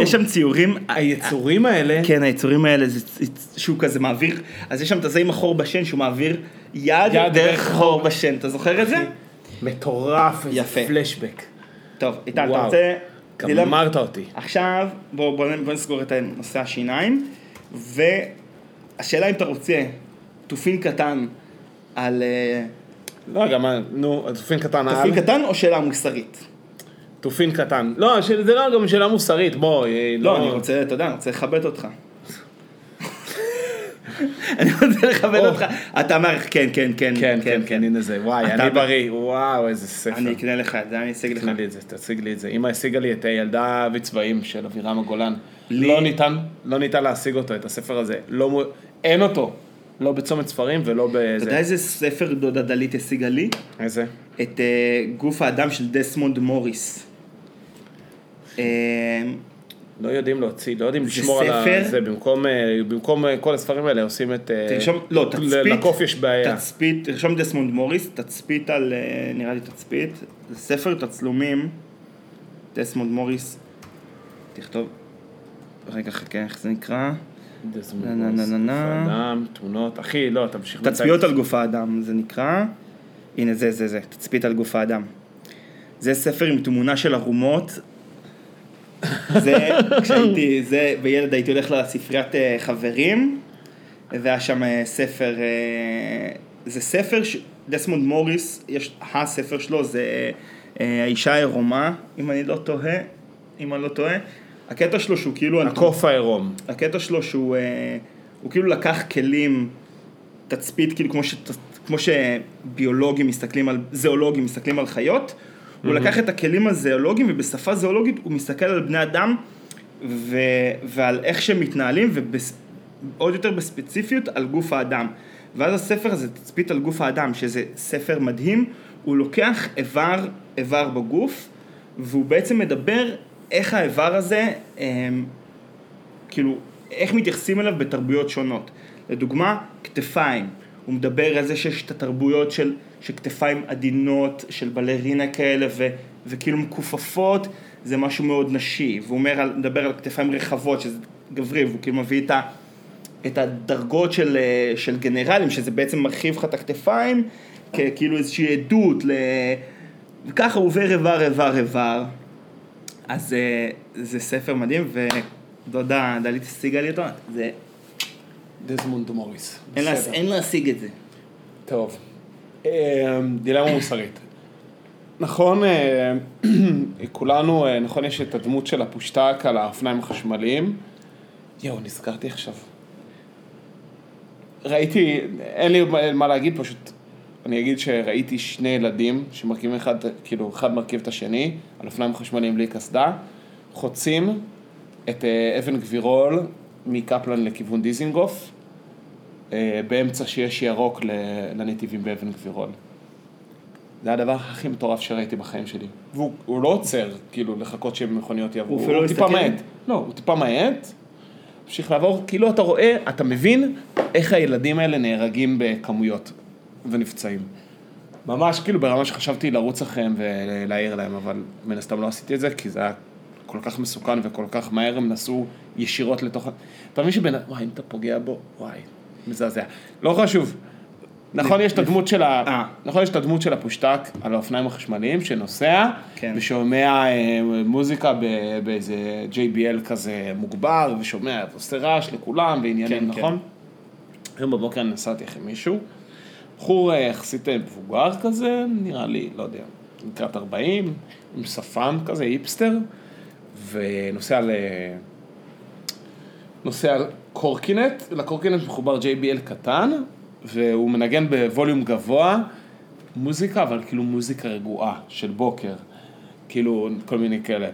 S2: יש שם ציורים,
S3: היצורים האלה,
S2: כן, היצורים האלה, שהוא כזה מעביר, אז יש שם את הזה עם החור בשן, שהוא מעביר יד דרך חור בשן, אתה זוכר את זה?
S3: מטורף, איזה. פלשבק.
S2: טוב, איתן, אתה. רוצה...
S3: גמרת אותי.
S2: עכשיו, בוא, בוא, בוא נסגור את נושא השיניים, והשאלה אם אתה רוצה תופין קטן על... אה,
S3: לא, גם, נו, תופין קטן על.
S2: תופין קטן או שאלה מוסרית?
S3: תופין קטן. לא, זה לא גם שאלה מוסרית, בוא. אה,
S2: לא, אני רוצה, אתה יודע, אני רוצה לכבד אותך. *laughs* אני רוצה לכבד
S3: או.
S2: אותך. אתה אומר, כן, כן, כן,
S3: כן, כן, כן, הנה זה. וואי, אני בריא. וואו, איזה ספר.
S2: אני אקנה לך את זה, אני אשיג לך.
S3: לי את זה, תציג לי את זה. אמא השיגה לי את ילדה בצבעים של אבירם הגולן. לא ניתן, לא ניתן להשיג אותו, את הספר הזה. לא, אין אותו. לא בצומת ספרים ולא
S2: אתה יודע. איזה ספר דודה דלית השיגה לי?
S3: איזה?
S2: את אה, גוף האדם של דסמונד מוריס.
S3: לא יודעים להוציא, לא יודעים לשמור על? זה. במקום, אה, במקום אה, כל הספרים האלה עושים את... אה,
S2: תרשום, לא, תצפית,
S3: לקוף יש בעיה.
S2: תצפית, תרשום דסמונד מוריס, תצפית על, אה, נראה לי תצפית, זה ספר תצלומים, דסמונד מוריס, תכתוב, רגע חכה, איך זה נקרא? נה,
S3: מוריס. גוף האדם, תמונות, אחי, לא, תמשיך.
S2: תצפיות על גוף האדם, זה נקרא, הנה זה, זה, זה, תצפית על גוף האדם. זה ספר עם תמונה של ערומות. זה, כשהייתי, זה, בילד הייתי הולך לספריית אה, חברים, והיה שם אה, ספר, אה, זה ספר, ש... דסמונד מוריס, יש, הספר שלו זה האישה העירומה, אם אני לא טועה, אם אני לא טועה. הקטע שלו שהוא כאילו...
S3: הקוף העירום.
S2: הקטע שלו שהוא הוא כאילו לקח כלים, תצפית, כאילו כמו, ש, כמו שביולוגים מסתכלים על, זואולוגים מסתכלים על חיות, הוא לקח את הכלים הזואולוגיים ובשפה זואולוגית הוא מסתכל על בני אדם ו, ועל איך שהם מתנהלים ועוד יותר בספציפיות על גוף האדם. ואז הספר הזה, תצפית על גוף האדם, שזה ספר מדהים, הוא לוקח איבר, איבר בגוף והוא בעצם מדבר איך האיבר הזה אמ, כאילו, איך מתייחסים אליו בתרבויות שונות. לדוגמה, כתפיים. הוא מדבר על זה שיש את התרבויות של, של כתפיים עדינות, של בלרינה כאלה, ו, וכאילו מכופפות, זה משהו מאוד נשי. והוא אומר, על- מדבר על כתפיים רחבות, שזה גברי, והוא כאילו מביא את, ה, את הדרגות של, אה, של גנרלים, שזה בעצם מרחיב לך את הכתפיים, כאילו איזושהי עדות, ל... וככה הוא עובר איבר, איבר, איבר. אז אה, זה ספר מדהים, ודודה דלית השיגה לי אותו, זה,
S3: דזמונד מוריס.
S2: אין להשיג את זה.
S3: טוב. אה, דילמה מוסרית. נכון, אה, *clears throat* כולנו, אה, נכון, יש את הדמות של הפושטק על האופניים החשמליים. יואו, נזכרתי עכשיו. ראיתי, אין לי מה- להגיד, פשוט אני אגיד שראיתי שני ילדים שמרכיבים אחד, כאילו, אחד מרכיב את השני, על אופניים חשמליים בלי קסדה, חוצים את אה, אבן גבירול מקפלן לכיוון דיזינגוף, באמצע שיש ירוק לנתיבים באבן גבירול. זה הדבר הכי מטורף שראיתי בחיים שלי. והוא הוא לא עוצר, כאילו, לחכות שמכוניות יעברו.
S2: הוא אפילו לא
S3: טיפה
S2: הסתכל?
S3: מאט. לא, הוא טיפה מאט, המשיך לעבור, כאילו אתה רואה, אתה מבין איך הילדים האלה נהרגים בכמויות ונפצעים. ממש כאילו ברמה שחשבתי לרוץ אחריהם ולהעיר להם, אבל מן הסתם לא עשיתי את זה, כי זה היה כל כך מסוכן וכל כך מהר, הם נסעו ישירות לתוך... אתה מבין שבן... וואי, אם אתה פוגע בו, וואי, מזעזע. לא חשוב. נכון, יש את הדמות של ה...
S2: אה.
S3: נכון, יש את הדמות של הפושטק על האופניים החשמליים, שנוסע,
S2: כן.
S3: ושומע אה, מוזיקה באיזה JBL כזה מוגבר, ושומע, עושה רעש לכולם, ועניינים,
S2: כן,
S3: נכון? היום בבוקר נסעתי אחרי מישהו, בחור אה, יחסית מבוגר כזה, נראה לי, לא יודע, לקראת 40, עם שפם כזה, היפסטר, ונוסע ל... נוסע על קורקינט, לקורקינט מחובר JBL קטן, והוא מנגן בווליום גבוה, מוזיקה, אבל כאילו מוזיקה רגועה של בוקר. כאילו, כל מיני כאלה.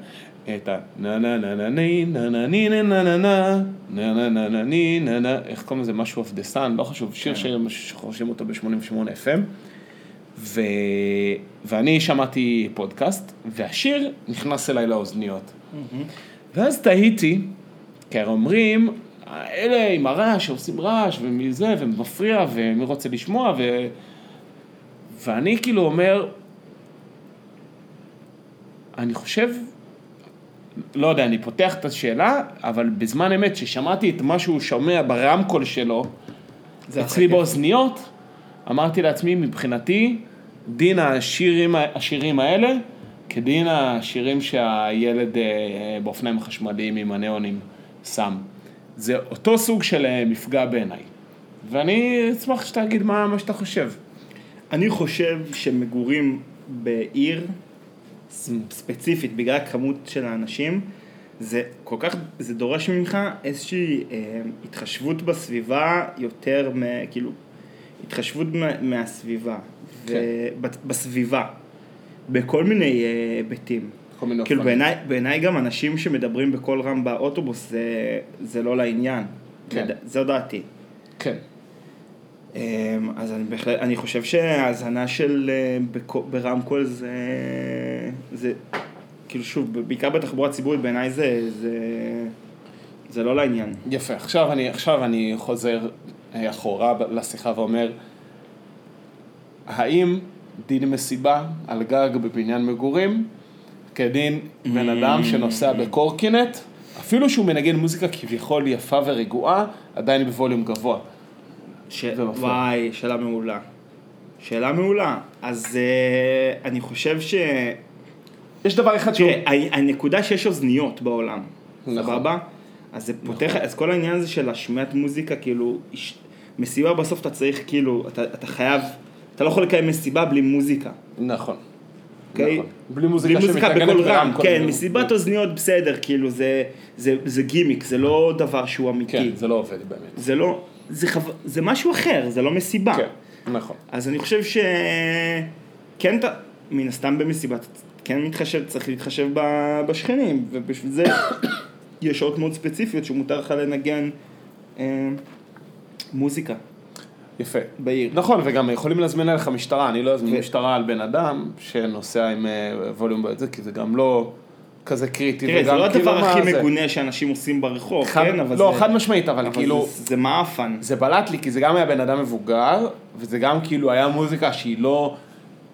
S3: את ה... נה נה נה נה ני נה נה ני נה נה נה נה נה נה נה נה ני נה נה איך קוראים לזה? משהו of the sun, לא חשוב, שיר שחורשים אותו ב-88 FM. ו... ואני שמעתי פודקאסט, והשיר נכנס אליי לאוזניות. ואז תהיתי, כי הרי אומרים, אלה עם הרעש, שעושים רעש, ומזה, ומפריע, ומי רוצה לשמוע, ו... ואני כאילו אומר, אני חושב, לא יודע, אני פותח את השאלה, אבל בזמן אמת, ששמעתי את מה שהוא שומע ברמקול שלו,
S2: זה
S3: אצלי. באוזניות, אמרתי לעצמי, מבחינתי, דין השירים, השירים האלה, כדין השירים שהילד אה, באופניים החשמליים עם הניאונים שם. זה אותו סוג של אה, מפגע בעיניי. ואני אשמח שתגיד מה, מה שאתה חושב.
S2: אני חושב שמגורים בעיר ספציפית, בגלל הכמות של האנשים, זה כל כך, זה דורש ממך איזושהי אה, התחשבות בסביבה יותר מ... כאילו, התחשבות מה, מהסביבה.
S3: כן.
S2: ובסביבה. בכל מיני אה, היבטים.
S3: כל מיני
S2: כאילו. בעיניי, בעיניי גם אנשים שמדברים בקול רם באוטובוס זה, זה לא לעניין.
S3: כן.
S2: זו דעתי.
S3: כן.
S2: אמ, אז אני בהחלט, אני חושב שההאזנה של אה, ברמקול זה, זה, כאילו שוב, בעיקר בתחבורה ציבורית בעיניי זה, זה, זה לא לעניין.
S3: יפה, עכשיו אני, עכשיו אני חוזר אה, אחורה לשיחה ואומר, האם דין מסיבה על גג בבניין מגורים כדין בן אדם שנוסע בקורקינט, אפילו שהוא מנגן מוזיקה כביכול יפה ורגועה, עדיין בווליום גבוה.
S2: ש... וואי, שאלה מעולה. שאלה מעולה. אז אה, אני חושב ש...
S3: יש דבר אחד שהוא...
S2: תראה, הנקודה שיש אוזניות בעולם,
S3: נכון.
S2: סבבה? אז זה פותח, אז כל העניין הזה של השמיעת מוזיקה, כאילו, איש- מסיבה בסוף אתה צריך, כאילו, אתה, אתה חייב, אתה לא יכול לקיים מסיבה בלי מוזיקה.
S3: נכון.
S2: אוקיי?
S3: נכון. בלי מוזיקה שמתנגנת
S2: רם. כן, מסיבת אוזניות בסדר, כאילו זה, זה, זה גימיק, זה לא דבר שהוא אמיתי.
S3: כן, זה לא עובד באמת.
S2: זה לא, זה, חו... זה משהו אחר, זה לא מסיבה.
S3: כן, נכון.
S2: אז אני חושב שכן, אתה, מן הסתם במסיבה, אתה כן מתחשב, צריך להתחשב ב- בשכנים, ובשביל זה *coughs* יש שעות מאוד ספציפיות שמותר לך לנגן אה, מוזיקה
S3: יפה.
S2: בעיר.
S3: נכון, וגם יכולים להזמין עליך משטרה, אני לא אזמין
S2: ו-
S3: משטרה על בן אדם שנוסע עם אה, ווליום בזה, כי זה גם לא כזה קריטי.
S2: תראה, זה לא
S3: כאילו
S2: הדבר
S3: מה
S2: הכי
S3: זה-
S2: מגונה שאנשים עושים ברחוב,
S3: חד-
S2: כן? אבל
S3: לא,
S2: זה,
S3: חד משמעית, אבל
S2: אבל
S3: כאילו,
S2: זה, זה מעפן.
S3: זה בלט לי, כי זה גם היה בן אדם מבוגר, וזה גם כאילו היה מוזיקה שהיא לא,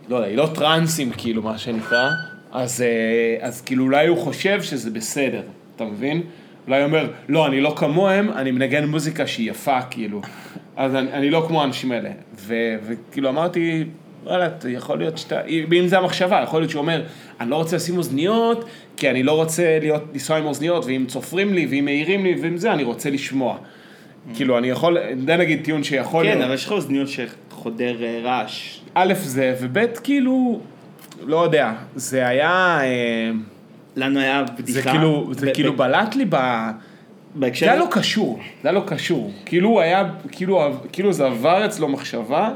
S3: לא יודע, היא לא טרנסים כאילו, מה שנקרא, אז, אה, אז כאילו אולי הוא חושב שזה בסדר, אתה מבין? אולי הוא אומר, לא, אני לא כמוהם, אני מנגן מוזיקה שהיא יפה, כאילו. אז אני, אני לא כמו האנשים האלה. ו, וכאילו אמרתי, וואלה, יכול להיות שאתה, אם זה המחשבה, יכול להיות שהוא אומר, אני לא רוצה לשים אוזניות, כי אני לא רוצה להיות, לנסוע עם אוזניות, ואם צופרים לי, ואם מעירים לי, ואם זה, אני רוצה לשמוע. כאילו, אני יכול, זה נגיד טיעון שיכול
S2: כן,
S3: להיות.
S2: אבל יש לך אוזניות שחודר אה, רעש.
S3: א' זה, וב' כאילו, לא יודע, זה היה, אה,
S2: לנו היה בדיחה.
S3: זה כאילו, זה
S2: ב-
S3: כאילו
S2: ב-
S3: בלט לי ב...
S2: בהקשר...
S3: זה היה לא קשור, זה היה לא קשור. כאילו הוא היה, כאילו, כאילו זה עבר אצלו מחשבה,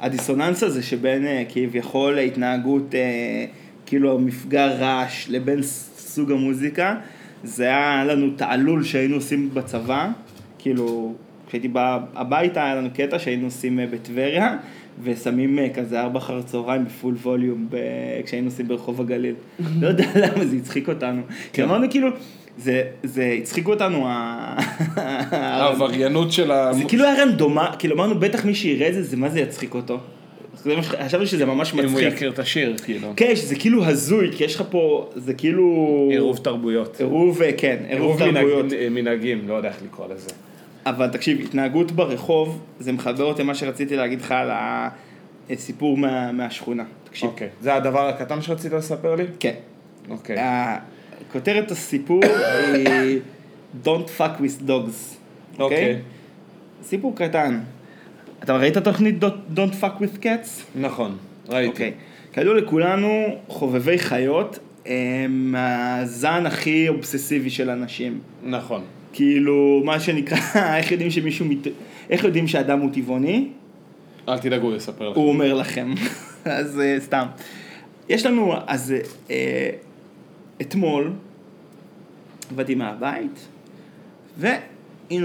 S2: הדיסוננס הזה שבין אה, כביכול ההתנהגות, אה, כאילו המפגע רעש לבין סוג המוזיקה, זה היה לנו תעלול שהיינו עושים בצבא, כאילו, כשהייתי בא הביתה היה לנו קטע שהיינו עושים אה, בטבריה, ושמים כזה ארבע אחר הצהריים בפול ווליום ב... כשהיינו עושים ברחוב הגליל. לא יודע למה, זה הצחיק אותנו. כי אמרנו כאילו, זה, זה הצחיק אותנו,
S3: העבריינות של ה...
S2: זה כאילו היה רנדומה, כאילו אמרנו בטח מי שיראה את זה, זה מה זה יצחיק אותו. מה חשבנו שזה ממש
S3: אם הוא
S2: מצחיק.
S3: יכיר את השיר, כאילו.
S2: כן, שזה כאילו הזוי, כי יש לך פה, זה כאילו...
S3: עירוב תרבויות.
S2: עירוב, אה, כן, עירוב
S3: עירוב
S2: תרבויות.
S3: מנהג- מנהגים, לא יודע איך לקרוא לזה.
S2: אבל תקשיב, התנהגות ברחוב, זה מחבר אותי למה שרציתי להגיד לך על הסיפור מה- מהשכונה. תקשיב.
S3: אוקיי. זה הדבר הקטן שרצית לספר לי?
S2: כן.
S3: אוקיי.
S2: אה, כותרת הסיפור היא Don't fuck with dogs.
S3: אוקיי.
S2: סיפור קטן. אתה ראית תוכנית Don't- Don't fuck with cats?
S3: נכון, ראיתי.
S2: אוקיי. כידוע לכולנו, חובבי חיות הם הזן הכי אובססיבי של אנשים.
S3: אל תדאגו, הוא יספר לך.
S2: הוא אומר לכם. *laughs* אז אה, סתם. יש לנו, אז אה, אתמול, עבדתי מהבית, והנה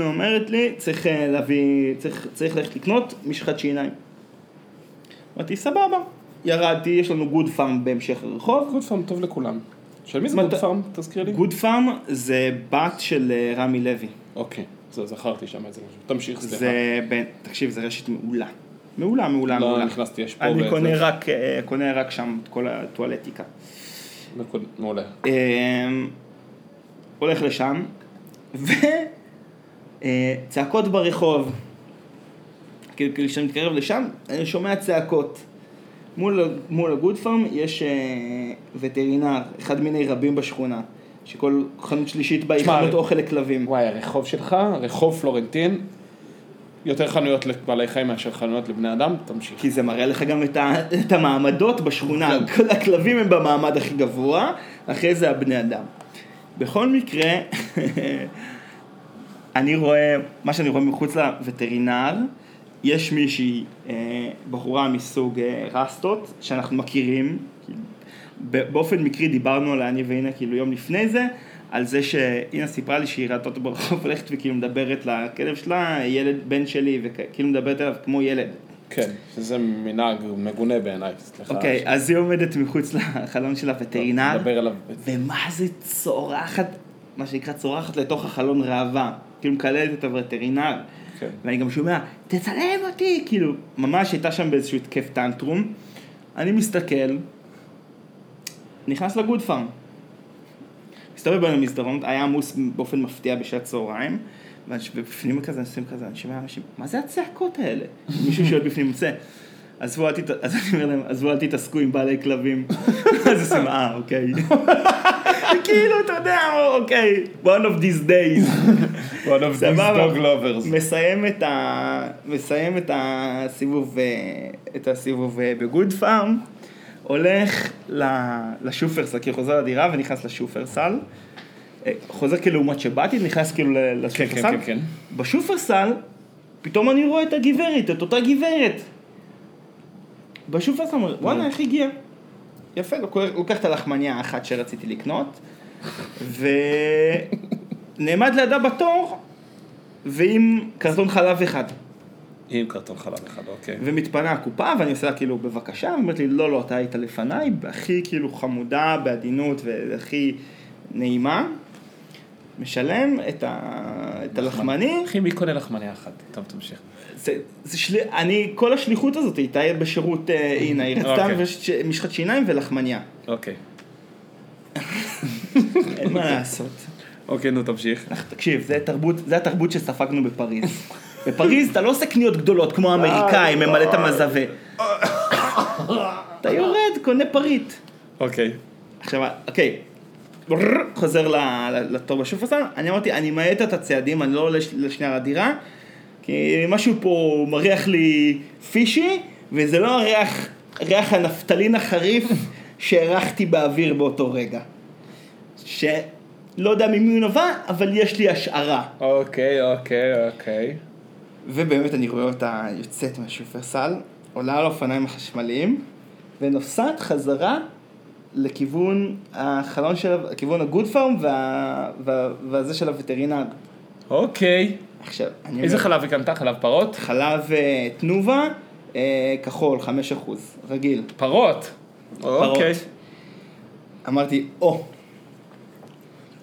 S2: אומרת לי, צריך אה, להביא, צריך, צריך ללכת לקנות משחת שיניים. אמרתי, סבבה. ירדתי, יש לנו גוד פארם בהמשך הרחוב.
S3: גוד פארם טוב לכולם. של מי זה גוד פארם? תזכיר לי.
S2: גוד פארם זה בת של אה, רמי לוי.
S3: אוקיי, זה- זכרתי שם איזה משהו. תמשיך, סליחה.
S2: זה, בין- תקשיב, זה רשת מעולה. מעולה, מעולה,
S3: לא
S2: מעולה.
S3: נכנסתי, יש פה
S2: אני
S3: וזה.
S2: קונה רק, אה, קונה רק שם את כל הטואלטיקה.
S3: מעולה.
S2: אמ, הולך לשם, וצעקות ברחוב. כאילו, כאילו, כשאני מתקרב לשם, אני שומע צעקות. מול, מול הגוד פארם יש אה, וטרינר, אחד מיני רבים בשכונה, שכל חנות שלישית בה היא חנות אוכל לכלבים.
S3: וואי, הרחוב שלך, רחוב פלורנטין, יותר חנויות לבעלי חיים מאשר חנויות לבני אדם, תמשיך.
S2: כי זה מראה לך גם את, ה, את המעמדות בשכונה, כל הכלבים הם במעמד הכי גבוה, אחרי זה הבני אדם. בכל מקרה, *laughs* אני רואה, מה שאני רואה מחוץ לווטרינר, יש מישהי, אה, בחורה מסוג אה, רסטות, שאנחנו מכירים, באופן מקרי דיברנו עליה, אני ואינה, כאילו יום לפני זה, על זה שאינה סיפרה לי שהיא ראתה אותו ברחוב *laughs* הולכת וכאילו מדברת לכלב שלה, ילד בן שלי, וכאילו מדברת אליו כמו ילד.
S3: כן, שזה מנהג מגונה בעיניי, סליחה.
S2: אוקיי, אז היא עומדת מחוץ לחלון של הווטרינר,
S3: עליו.
S2: ומה זה צורחת, מה שנקרא צורחת לתוך החלון ראווה, כאילו מקללת את הווטרינר.
S3: כן.
S2: ואני גם שומע, תצלם אותי, כאילו, ממש הייתה שם באיזשהו התקף טנטרום. אני מסתכל, נכנס לגוד פארם. מסתובב בין המסדרונות, היה עמוס באופן מפתיע בשעת צהריים, ובפנים כזה, אנשים כזה, אני שומע אנשים, מה זה הצעקות האלה? מישהו שואל בפנים, יוצא. עזבו, אל תת... אז אני אומר להם, עזבו, אל תתעסקו עם בעלי כלבים. *laughs* אז עושים, אה, אוקיי. *laughs* כאילו, אתה יודע, אוקיי, one of these days. *laughs*
S3: One of these dog lovers.
S2: מסיים את, ה... מסיים את הסיבוב, אה, את הסיבוב אה, בגוד פארם, הולך לשופרסל, כאילו חוזר לדירה ונכנס לשופרסל. אה, חוזר כאילו לעומת שבאתי, נכנס כאילו ל-
S3: כן,
S2: לשופרסל.
S3: כן, כן, כן.
S2: בשופרסל, פתאום אני רואה את הגברת, את אותה גברת. בשופרסל, אומר, וואלה, איך הגיע? יפה, לוק- לוקח את הלחמניה האחת שרציתי לקנות, ונעמד לידה בתור, ועם קרטון חלב אחד.
S3: עם קרטון חלב אחד, אוקיי.
S2: ומתפנה הקופה, ואני עושה לה כאילו בבקשה, והיא אומרת לי, לא, לא, אתה היית לפניי, הכי כאילו חמודה, בעדינות והכי נעימה. משלם את, ה... את הלחמני,
S3: אחי, מי קונה לחמניה אחת? טוב, תמשיך.
S2: זה, זה של... אני, כל השליחות הזאת הייתה בשירות, אה, *laughs* הנה, היא רצתה
S3: אוקיי.
S2: מש- משחת שיניים ולחמניה.
S3: אוקיי. *laughs*
S2: אין מה לעשות.
S3: אוקיי, נו, תמשיך.
S2: תקשיב, זה התרבות שספגנו בפריז. *laughs* בפריז אתה לא עושה קניות גדולות כמו האמריקאים, ממלא את המזווה. אתה יורד, קונה פריט.
S3: אוקיי.
S2: עכשיו, אוקיי, חוזר לתור בשופרסל, אני אמרתי, אני מאט את הצעדים, אני לא עולה לשנייה לדירה, כי משהו פה מריח לי פישי, וזה לא הריח, ריח הנפטלין החריף שהרחתי באוויר באותו רגע. שלא יודע ממי הוא נובע, אבל יש לי השערה.
S3: אוקיי, אוקיי, אוקיי.
S2: ובאמת אני רואה אותה יוצאת מהשופרסל, עולה על האופניים החשמליים, ונוסעת חזרה לכיוון החלון של, כיוון הגוד פארם וה, וה, והזה של הווטרינר.
S3: אוקיי.
S2: עכשיו, אני
S3: איזה
S2: אומר,
S3: חלב היא קנתה? חלב פרות?
S2: חלב אה, תנובה, אה, כחול, 5%, רגיל.
S3: פרות. אוקיי.
S2: פרות. אמרתי, או,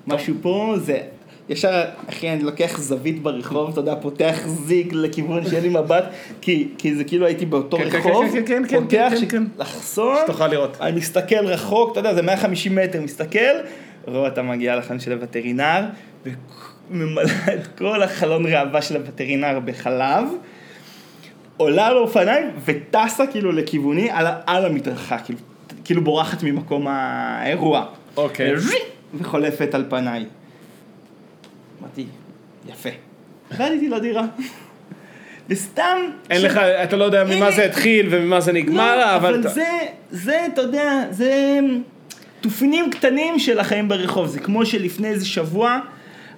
S2: משהו פה זה, ישר, אחי, אני לוקח זווית ברחוב, אתה יודע, פותח זיג לכיוון שאין לי מבט, כי, כי זה כאילו הייתי באותו
S3: כן, כן,
S2: רחוב,
S3: כן, כן, כן,
S2: פותח,
S3: כן,
S2: ש-
S3: כן.
S2: לחסום,
S3: שתוכל לראות.
S2: אני מסתכל רחוק, אתה יודע, זה 150 מטר, מסתכל, רואה אתה מגיע לחן של הווטרינר, וממלא *laughs* את כל החלון ראווה של הווטרינר בחלב, עולה על האופניים וטסה כאילו לכיווני על, על המדרכה, כאילו, כאילו בורחת ממקום האירוע.
S3: אוקיי.
S2: וחולפת על פניי. אמרתי, יפה. *laughs* רדתי לדירה. וסתם...
S3: אין
S2: ש-
S3: לך, אתה לא יודע ממה
S2: הנה.
S3: זה התחיל וממה זה נגמר,
S2: לא,
S3: אבל...
S2: אבל
S3: אתה-
S2: זה, זה, אתה יודע, זה תופינים קטנים של החיים ברחוב. זה כמו שלפני איזה שבוע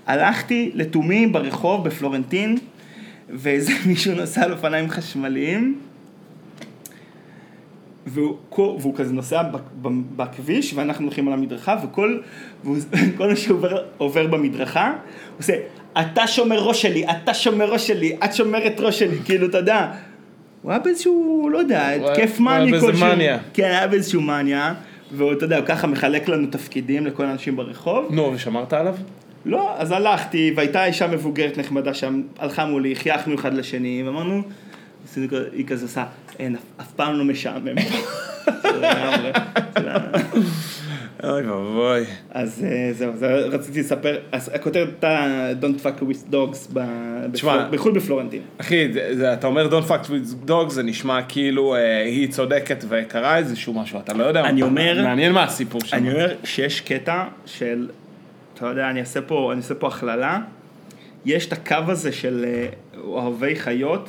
S2: הלכתי לתומי ברחוב בפלורנטין, ואיזה *laughs* מישהו נסע על אופניים חשמליים, והוא, והוא כזה נוסע בכביש, ואנחנו הולכים על המדרכה, וכל והוא- *laughs* כל מה שעובר עובר במדרכה, הוא עושה, אתה שומר ראש שלי, אתה שומר ראש שלי, את שומרת ראש שלי, כאילו, אתה יודע. הוא היה באיזשהו, לא יודע,
S3: הוא היה-
S2: התקף
S3: הוא היה
S2: מאני
S3: באיזה
S2: כלשהו.
S3: מניה.
S2: כן, היה באיזשהו מניה, והוא, אתה יודע, הוא ככה מחלק לנו תפקידים לכל האנשים ברחוב.
S3: נו, ושמרת עליו?
S2: לא, אז הלכתי, והייתה אישה מבוגרת נחמדה שם, הלכה מולי, חייכנו אחד לשני, ואמרנו, היא כזה עושה, אין, אף- פעם לא משעמם.
S3: אוי ואבוי.
S2: אז אה, זהו, זה רציתי לספר, הכותרת הייתה Don't fuck with dogs בחו"ל בפלורנטין.
S3: אחי, אתה אומר Don't fuck with dog, זה נשמע כאילו אה, היא צודקת וקרה איזשהו משהו, אתה לא יודע.
S2: אני אומר-
S3: מעניין מה הסיפור שם.
S2: אני אומר שיש קטע של, אתה יודע, אני אעשה פה, הכללה, יש את הקו הזה של אה, אוהבי חיות,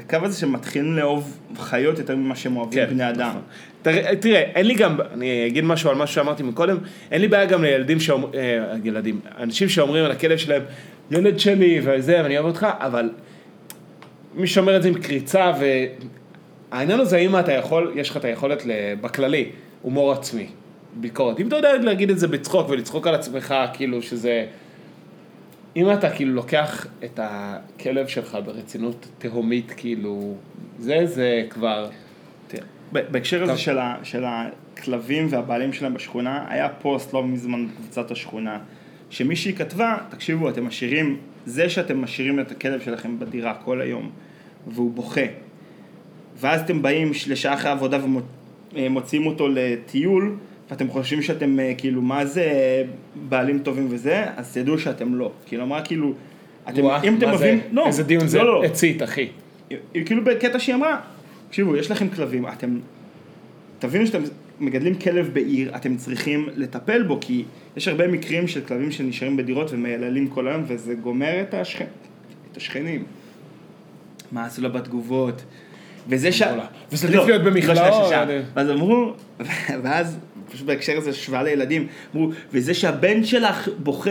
S2: הקו הזה שמתחילים לאהוב חיות יותר ממה שהם אוהבים
S3: כן,
S2: בני אדם.
S3: נכון. תראה, תראה, אין לי גם, אני אגיד משהו על מה שאמרתי מקודם, אין לי בעיה גם לילדים שאומרים, אה, ילדים, אנשים שאומרים על הכלב שלהם, ילד שלי וזה, ואני אוהב אותך, אבל מי שאומר את זה עם קריצה, והעניין הזה, האם אתה יכול, יש לך את היכולת, בכללי, הומור עצמי, ביקורת. אם אתה יודע להגיד את זה בצחוק ולצחוק על עצמך, כאילו שזה... אם אתה כאילו לוקח את הכלב שלך ברצינות תהומית, כאילו, זה, זה כבר...
S2: בהקשר הזה. של, ה, של הכלבים והבעלים שלהם בשכונה, היה פוסט לא מזמן בקבוצת השכונה, שמישהי כתבה, תקשיבו, אתם משאירים, זה שאתם משאירים את הכלב שלכם בדירה כל היום, והוא בוכה, ואז אתם באים לשעה אחרי העבודה ומוציאים אותו לטיול, ואתם חושבים שאתם אה, כאילו, מה זה בעלים טובים וזה, אז תדעו שאתם לא. כאילו, אמרה כאילו, אתם,
S3: וואה,
S2: אם אתם
S3: מה?
S2: אוהבים, לא,
S3: איזה דיון זה
S2: לא, לא,
S3: הצית, אחי.
S2: כאילו בקטע שהיא אמרה, תקשיבו, יש לכם כלבים, אתם, תבינו שאתם מגדלים כלב בעיר, אתם צריכים לטפל בו, כי יש הרבה מקרים של כלבים שנשארים בדירות ומייללים כל היום, וזה גומר את, השכ... את השכנים. מה עשו לה בתגובות? וזה ש...
S3: וזה עדיף להיות במכלאות,
S2: לא, ואז אמרו, *laughs* ואז, פשוט בהקשר הזה, השוואה לילדים, אמרו, וזה שהבן שלך בוכה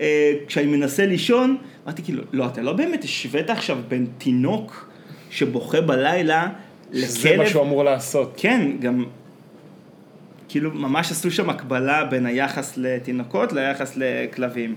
S2: אה, כשאני מנסה לישון, אמרתי כאילו, לא, אתה לא באמת השווית עכשיו בין תינוק שבוכה בלילה
S3: שזה מה
S2: לכלב,
S3: שהוא אמור לעשות.
S2: כן, גם, כאילו, ממש עשו שם הקבלה בין היחס לתינוקות ליחס לכלבים.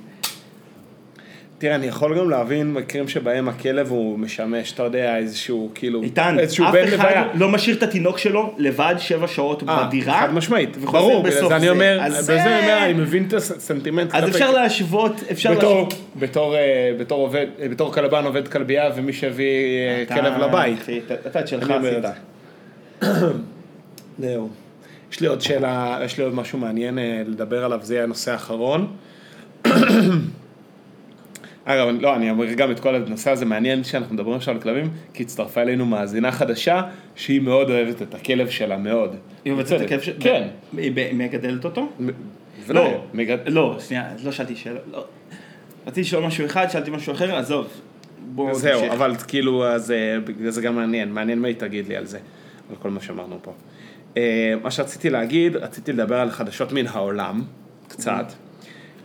S3: תראה, אני יכול גם להבין מקרים שבהם הכלב הוא משמש, אתה יודע, איזשהו, כאילו,
S2: איתן,
S3: איזשהו
S2: אף
S3: בן
S2: אחד
S3: לוויה.
S2: לא משאיר את התינוק שלו לבד שבע שעות
S3: אה,
S2: בדירה.
S3: חד משמעית, ברור, בגלל זה אני. אומר,
S2: אז
S3: בגלל
S2: זה-
S3: זה אני אומר, אני מבין את הסנטימנט.
S2: אז אפשר להשוות, אפשר
S3: בתור,
S2: להשוות.
S3: בתור, אה, בתור עובד, בתור כלבן עובד כלבייה ומי שהביא אה, כלב לבית.
S2: אתה- את שלך עשית.
S3: זה. *coughs* זהו. יש לי עוד שאלה, יש לי עוד משהו מעניין לדבר עליו, זה יהיה הנושא האחרון. *coughs* אגב, לא, אני אומר גם את כל הנושא הזה, מעניין שאנחנו מדברים עכשיו על כלבים, כי הצטרפה אלינו מאזינה חדשה, שהיא מאוד אוהבת את הכלב שלה, מאוד.
S2: היא עובדת את
S3: בצדק.
S2: הכיף של...
S3: כן.
S2: היא מגדלת אותו? לא.
S3: מגד-
S2: לא, שנייה, לא שאלתי שאלה. לא. רציתי לשאול משהו אחד, שאלתי משהו אחר, עזוב. בוא
S3: זהו,
S2: תמשיך.
S3: אבל כאילו, אז אה, בגלל זה גם מעניין, מעניין מה היא תגיד לי על זה, על כל מה שאמרנו פה. אה, מה שרציתי להגיד, רציתי לדבר על חדשות מן העולם, קצת.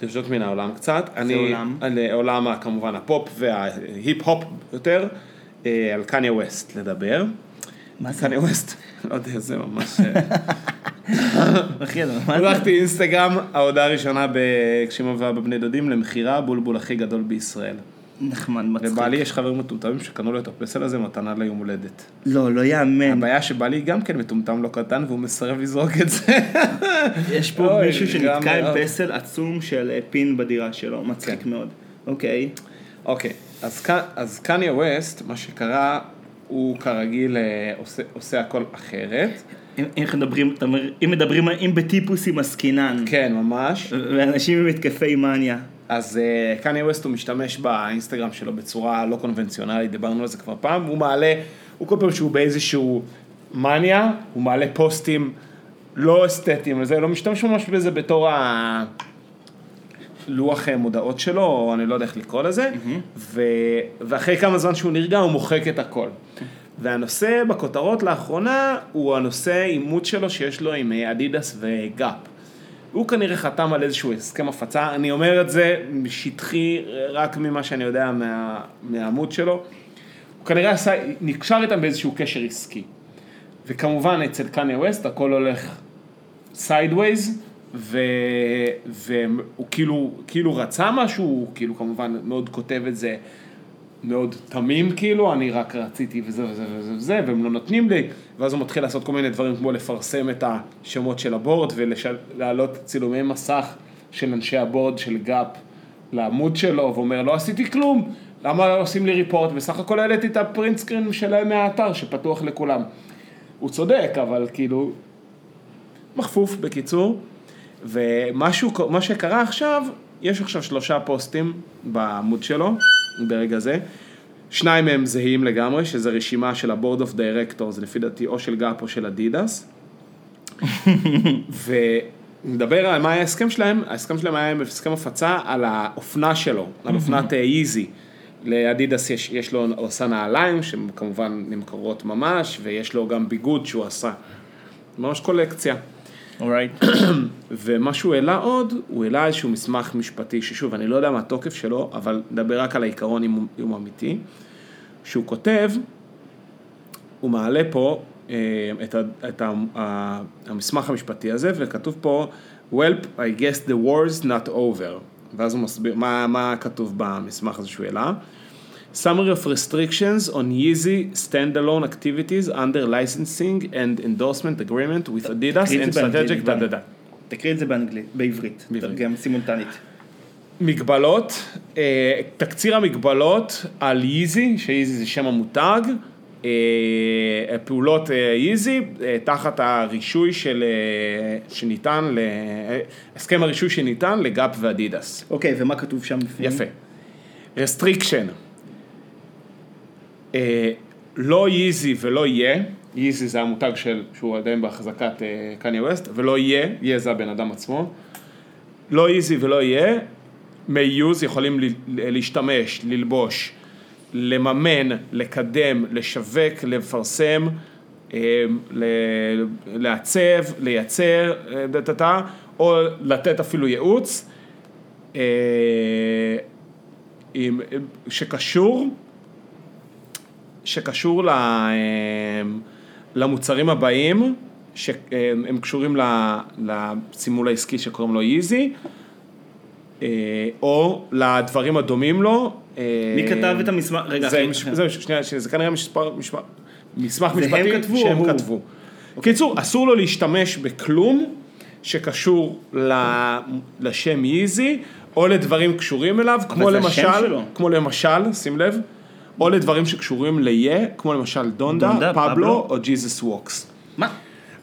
S3: חדשות מן העולם קצת. אני,
S2: עולם?
S3: על אה, עולם ה- כמובן הפופ וההיפ-הופ יותר, אה, על קניה ווסט לדבר.
S2: מה זה?
S3: קניה ווסט, *laughs* לא יודע, זה ממש... אה,
S2: אחי, מה זה?
S3: פתחתי אינסטגרם, ההודעה הראשונה ב- כשאמא ואבא בבני דודים למכירה, בולבול הכי גדול בישראל.
S2: נחמד, מצחיק.
S3: לבעלי יש חברים מטומטמים שקנו לו את הפסל הזה מתנה ליום הולדת.
S2: לא, לא יאמן.
S3: הבעיה שבעלי גם כן מטומטם לא קטן והוא מסרב לזרוק את זה.
S2: יש פה
S3: אוי,
S2: מישהו שנתקע עם. פסל עצום של אה, פין בדירה שלו, מצחיק
S3: כן.
S2: מאוד. אוקיי.
S3: אוקיי, אז אז קניה ווסט, מה שקרה, הוא כרגיל אה, עושה- עושה הכל אחרת.
S2: אם אם אנחנו מדברים, אתה אומר, אם מדברים, אם בטיפוסים עסקינן,
S3: כן, ממש.
S2: ואנשים עם התקפי מניה.
S3: אז אה, קניה ווסט הוא משתמש באינסטגרם שלו בצורה לא קונבנציונלית, דיברנו על זה כבר פעם, הוא מעלה, הוא כל פעם שהוא באיזשהו מניה, הוא מעלה פוסטים לא אסתטיים וזה, לא משתמש ממש בזה בתור הלוח אה, מודעות שלו, או אני לא יודע איך לקרוא לזה, ו... ואחרי כמה זמן שהוא נרגע הוא מוחק את הכל. והנושא בכותרות לאחרונה הוא הנושא עימות שלו שיש לו עם אה, אדידס וגאפ. הוא כנראה חתם על איזשהו הסכם הפצה, אני אומר את זה שטחי רק ממה שאני יודע מה, מהעמוד שלו. הוא כנראה עשה, נקשר איתם באיזשהו קשר עסקי. וכמובן אצל קניה ווסט הכל הולך sideways, והוא כאילו, כאילו רצה משהו, הוא כאילו כמובן מאוד כותב את זה מאוד תמים כאילו, אני רק רציתי וזה וזה וזה וזה, והם לא נותנים לי, ואז הוא מתחיל לעשות כל מיני דברים כמו לפרסם את השמות של ה board ולהעלות צילומי מסך של אנשי ה board של גאפ לעמוד שלו, ואומר לא עשיתי כלום, למה לא עושים לי report, בסך הכל העליתי את ה print screen שלהם מהאתר שפתוח לכולם. הוא צודק, אבל כאילו, מחפוף בקיצור, ומשהו, מה שקרה עכשיו, יש עכשיו שלושה פוסטים בעמוד שלו, ברגע זה. שניים מהם זהים לגמרי, שזה רשימה של ה-board of directors, לפי דעתי, או של גאפ או של אדידס. *laughs* ונדבר על מה היה ההסכם שלהם, ההסכם שלהם היה הסכם הפצה על האופנה שלו, על אופנת איזי. לאדידס יש, יש לו, הוא עשה נעליים, שהן כמובן נמכרות ממש, ויש לו גם ביגוד שהוא עשה. ממש קולקציה.
S2: אורייט. *clears throat*
S3: ומה שהוא העלה עוד, הוא העלה איזשהו מסמך משפטי, ששוב, אני לא יודע מה התוקף שלו, אבל נדבר רק על העיקרון אם הוא, אם הוא אמיתי, שהוא כותב, הוא מעלה פה אה, את, ה, את ה, ה, המסמך המשפטי הזה, וכתוב פה, Welp, I guess the war's not over. ואז הוא מסביר מה, מה כתוב במסמך הזה שהוא העלה. Summary of restrictions on Yeezy standalone activities under licensing and endorsement agreement with Adidas and strategic da.
S2: תקריא את זה באנגלית, בעברית. תרגם סימולטנית.
S3: מגבלות, אה, תקציר המגבלות על ייזי, שייזי זה שם המותג, אה, פעולות אה, ייזי תחת הרישוי של, אה, שניתן, ל- אה, הסכם הרישוי שניתן לגאפ ואדידס.
S2: אוקיי, ומה כתוב שם בפנים?
S3: יפה. restriction. לא Yeezy ולא Ye, Yeezy זה המותג של, שהוא עדיין בהחזקת קניה ווסט, ולא Ye, Ye זה הבן אדם עצמו. לא Yeezy ולא Ye, use יכולים להשתמש, ללבוש, לממן, לקדם, לשווק, לפרסם, אה, לעצב, לייצר, אה, דה, או לתת אפילו ייעוץ, אה, שקשור, שקשור ל- אה, למוצרים הבאים, שהם קשורים ל- לסימול העסקי שקוראים לו ייזי, אה, או לדברים הדומים לו. אה,
S2: מי כתב את המסמך? רגע,
S3: זה, מש-. זה, שנייה, זה כנראה מספר, מסמך משפטי שהם
S2: הוא?
S3: כתבו. קיצור, אסור לו להשתמש בכלום שקשור ל- לשם ייזי, או לדברים קשורים אליו, כמו למשל. כמו למשל, שים לב, או לדברים שקשורים ליה, כמו למשל דונדה,
S2: דונדה,
S3: פבלו
S2: פבלו.
S3: או ג'יזוס ווקס.
S2: מה?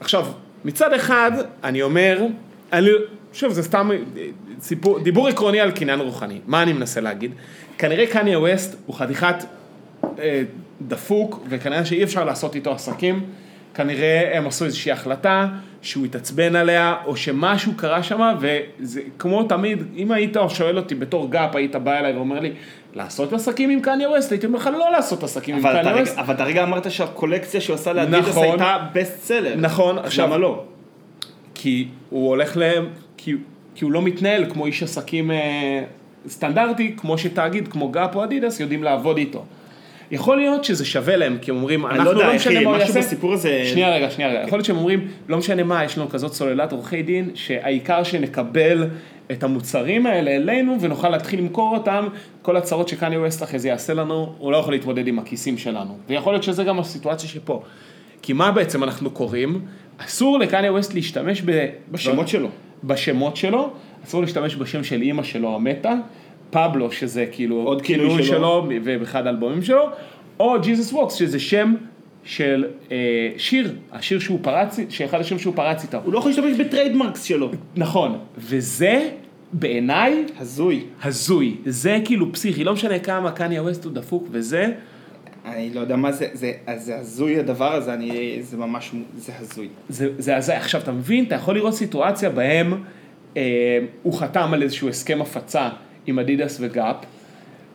S3: עכשיו, מצד אחד, אני אומר, אני, שוב, זה סתם אה, סיפור, דיבור עקרוני על קניין רוחני. מה אני מנסה להגיד? כנראה קניה ווסט הוא חתיכת אה, דפוק, וכנראה שאי אפשר לעשות איתו עסקים. כנראה הם עשו איזושהי החלטה שהוא התעצבן עליה, או שמשהו קרה שם, וזה כמו תמיד, אם היית שואל אותי בתור גאפ, היית בא אליי ואומר לי, לעשות עסקים עם קניה ווסט, הייתי אומר לך לא לעשות עסקים עם קניה ווסט.
S2: אבל אתה רגע אמרת שהקולקציה שהוא עשה לאדידס
S3: נכון.
S2: הייתה בסט סלר.
S3: נכון, עכשיו-
S2: למה לא?
S3: כי הוא הולך להם, כי, כי הוא לא מתנהל כמו איש עסקים אה, סטנדרטי, כמו שתאגיד, כמו גאפ או אדידס, יודעים לעבוד איתו. יכול להיות שזה שווה להם, כי הם אומרים, אנחנו
S2: לא יודע,
S3: לא משנה מה הוא יעשה.
S2: בסיפור הזה...
S3: שנייה רגע, שנייה רגע. יכול להיות שהם אומרים, לא משנה מה, יש לנו כזאת סוללת עורכי דין, שהעיקר שנקבל את המוצרים האלה אלינו ונוכל להתחיל למכור אותם, כל הצרות שקניה ווסט אחרי זה יעשה לנו, הוא לא יכול להתמודד עם הכיסים שלנו. ויכול להיות שזה גם הסיטואציה שפה. כי מה בעצם אנחנו קוראים? אסור לקניה ווסט להשתמש ב...
S2: בשמות שלו.
S3: בשמות שלו, אסור להשתמש בשם של אימא שלו המתה, פבלו שזה כאילו
S2: עוד כינוי שלו.
S3: שלו ובאחד האלבומים שלו, או Jesus Walks שזה שם של אה, שיר, השיר שהוא פרץ, שאחד השירים שהוא פרץ איתו.
S2: הוא לא יכול להשתמש ב trademarks שלו.
S3: נכון, וזה בעיניי
S2: הזוי.
S3: הזוי, זה כאילו פסיכי, לא משנה כמה קניה ווסט הוא דפוק וזה,
S2: אני לא יודע מה זה, זה, זה הזוי הדבר הזה, אני, זה ממש, זה הזוי.
S3: זה, זה הזיה. עכשיו, אתה מבין, אתה יכול לראות סיטואציה בהם אה, הוא חתם על איזשהו הסכם הפצה עם אדידס וגאפ,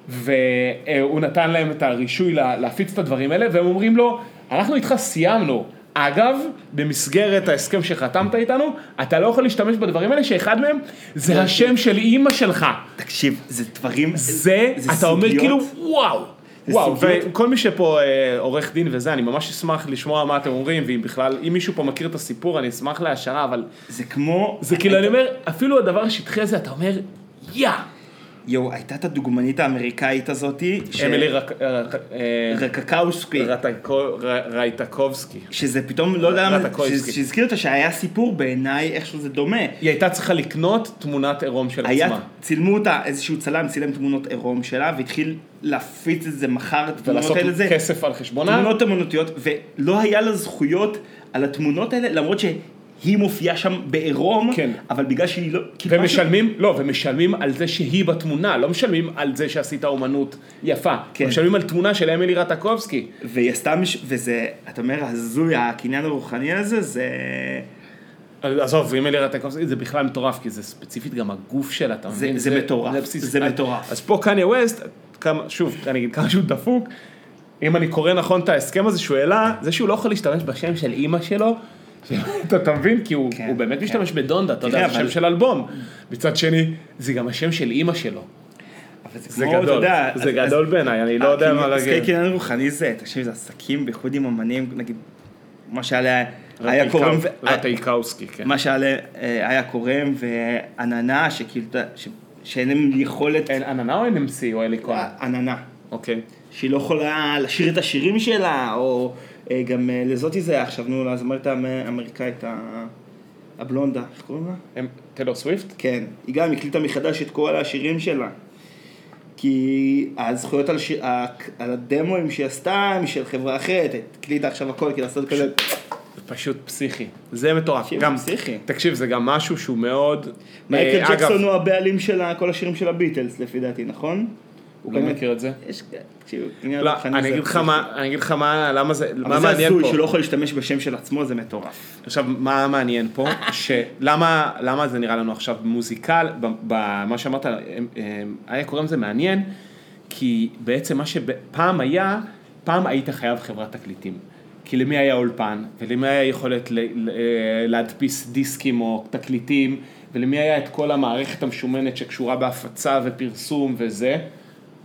S3: והוא נתן להם את הרישוי לה, להפיץ את הדברים האלה, והם אומרים לו, אנחנו איתך סיימנו. אגב, במסגרת ההסכם שחתמת איתנו, אתה לא יכול להשתמש בדברים האלה, שאחד מהם זה השם של אימא שלך.
S2: תקשיב, זה דברים,
S3: זה, אתה אומר
S2: סוגיות-
S3: כאילו, וואו. וואו, וכל מי שפה אה, עורך דין וזה, אני ממש אשמח לשמוע מה אתם אומרים, ואם בכלל, אם מישהו פה מכיר את הסיפור, אני אשמח להשערה, אבל
S2: זה כמו...
S3: זה כאילו, אני אומר, אפילו הדבר השטחי הזה, אתה אומר, יא!
S2: יואו, הייתה את הדוגמנית האמריקאית הזאתי, ש-
S3: אמילי רק- אה,
S2: רקקאוסקי,
S3: רייטקובסקי.
S2: שזה פתאום, לא יודע למה. ש- שהזכיר אותה שהיה סיפור בעיניי, איכשהו זה דומה.
S3: היא הייתה צריכה לקנות תמונת עירום של עצמה.
S2: צילמו אותה, איזשהו צלם צילם תמונות עירום שלה, והתחיל להפיץ את זה, מכר את התמונות
S3: ולעשות
S2: האלה, זה
S3: כסף על חשבונה.
S2: תמונות אמנותיות, ולא היה לה זכויות על התמונות האלה, למרות שהיא מופיעה שם בעירום,
S3: כן.
S2: אבל בגלל שהיא לא... כאילו משהו-
S3: ומשלמים, לא, ומשלמים על זה שהיא בתמונה, לא משלמים על זה שעשית אומנות יפה.
S2: כן.
S3: משלמים על תמונה של אמילי רטקובסקי.
S2: והיא עשתה, מש... וזה, אתה אומר, הזוי, הקניין הרוחני הזה, זה...
S3: עזוב, אמילי רטקובסקי זה בכלל מטורף, כי זה ספציפית גם הגוף שלה, אתה
S2: זה-
S3: מבין?
S2: זה מטורף,
S3: בסיס-
S2: זה מטורף.
S3: אז פה קניה ווסט, כמה, שוב, אני אגיד כמה שהוא דפוק, אם אני קורא נכון את ההסכם הזה שהוא העלה, זה שהוא לא יכול להשתמש בשם של אימא שלו, *laughs* אתה מבין? כי הוא
S2: כן,
S3: הוא באמת
S2: כן.
S3: משתמש בדונדה, אתה יודע,
S2: תראה,
S3: זה שם של אלבום. מצד שני, זה גם השם של אימא שלו.
S2: זה כמו,
S3: גדול,
S2: יודע...
S3: זה
S2: אז-
S3: גדול
S2: אז-
S3: בעיניי, אני לא יודע מה
S2: אז
S3: להגיד.
S2: קניין רוחני זה, תקשיב, זה עסקים, בייחוד עם אמנים, נגיד, מה שהיה היה קורם,
S3: רטייקאוסקי, כן.
S2: מה שהיה אה, היה קורם ועננה, שכאילו, שאין להם יכולת,
S3: אין עננה או NMC או אלי כהן?
S2: עננה,
S3: אוקיי.
S2: שהיא לא יכולה לשיר את השירים שלה, או אה, גם אה, לזאתי זה היה עכשיו, נו, לזמרת האמריקאית, הבלונדה, איך קוראים לה?
S3: טיילור סוויפט?
S2: כן, היא גם הקליטה מחדש את כל השירים שלה. כי הזכויות על, שיר, על הדמוים שהיא עשתה הם של חברה אחרת, הקליטה עכשיו הכל, כאילו לעשות כזה,
S3: זה פשוט פסיכי. זה מטורף. גם,
S2: פסיכי.
S3: תקשיב, זה גם משהו שהוא מאוד...
S2: מייקל
S3: אה,
S2: ג'קסון הוא הבעלים של כל השירים של הביטלס לפי דעתי, נכון? הוא
S3: לא
S2: באמת-
S3: מכיר את זה.
S2: יש, תקשיב,
S3: לא, אני אגיד לך. מה, אני אגיד לך מה, למה זה, מה
S2: אבל זה
S3: מעניין
S2: הזוי
S3: פה.
S2: שהוא לא יכול להשתמש בשם של עצמו, זה מטורף.
S3: עכשיו, מה מעניין פה? *laughs* שלמה למה זה נראה לנו עכשיו מוזיקל, במה שאמרת, אה, אה, היה קוראים לזה מעניין, כי בעצם מה שפעם היה, פעם היית חייב חברת תקליטים. כי למי היה אולפן, ולמי היה יכולת אה, להדפיס דיסקים או תקליטים, ולמי היה את כל המערכת המשומנת שקשורה בהפצה ופרסום וזה,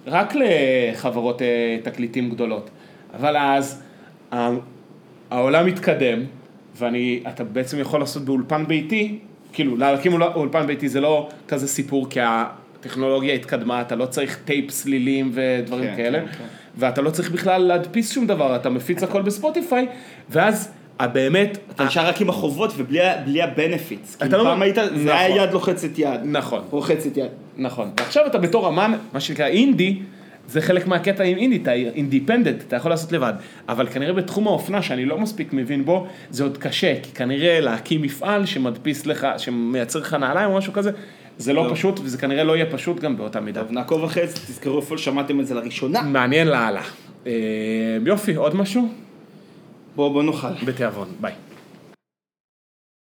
S3: רק לחברות אה, תקליטים גדולות. אבל אז העולם מתקדם, ואני, אתה בעצם יכול לעשות באולפן ביתי, כאילו להקים אול- אולפן ביתי זה לא כזה סיפור, כי הטכנולוגיה התקדמה, אתה לא צריך טייפ סלילים ודברים
S2: כן,
S3: כאלה,
S2: כן, כן.
S3: ואתה לא צריך בכלל להדפיס שום דבר, אתה מפיץ הכל בספוטיפיי, ואז הבאמת,
S2: אתה נשאר רק עם החובות ובלי ה- בלי ה benefits. כי
S3: אתה לא-
S2: פעם היית,
S3: נכון.
S2: זה היה יד לוחצת יד.
S3: נכון.
S2: רוחצת יד.
S3: נכון. ועכשיו אתה בתור אמן, מה שנקרא אינדי, זה חלק מהקטע עם אינדי, אתה independent, אתה יכול לעשות לבד. אבל כנראה בתחום האופנה, שאני לא מספיק מבין בו, זה עוד קשה, כי כנראה להקים מפעל שמדפיס לך, שמייצר לך נעליים או משהו כזה, זה לא
S2: טוב.
S3: פשוט, וזה כנראה לא יהיה פשוט גם באותה מידה.
S2: טוב, נעקוב אחרי זה, תזכרו איפה שמעתם את זה לראשונה.
S3: מעניין לאללה. אה, יופי, עוד משהו?
S2: בואו בוא נאכל.
S3: בתיאבון, ביי.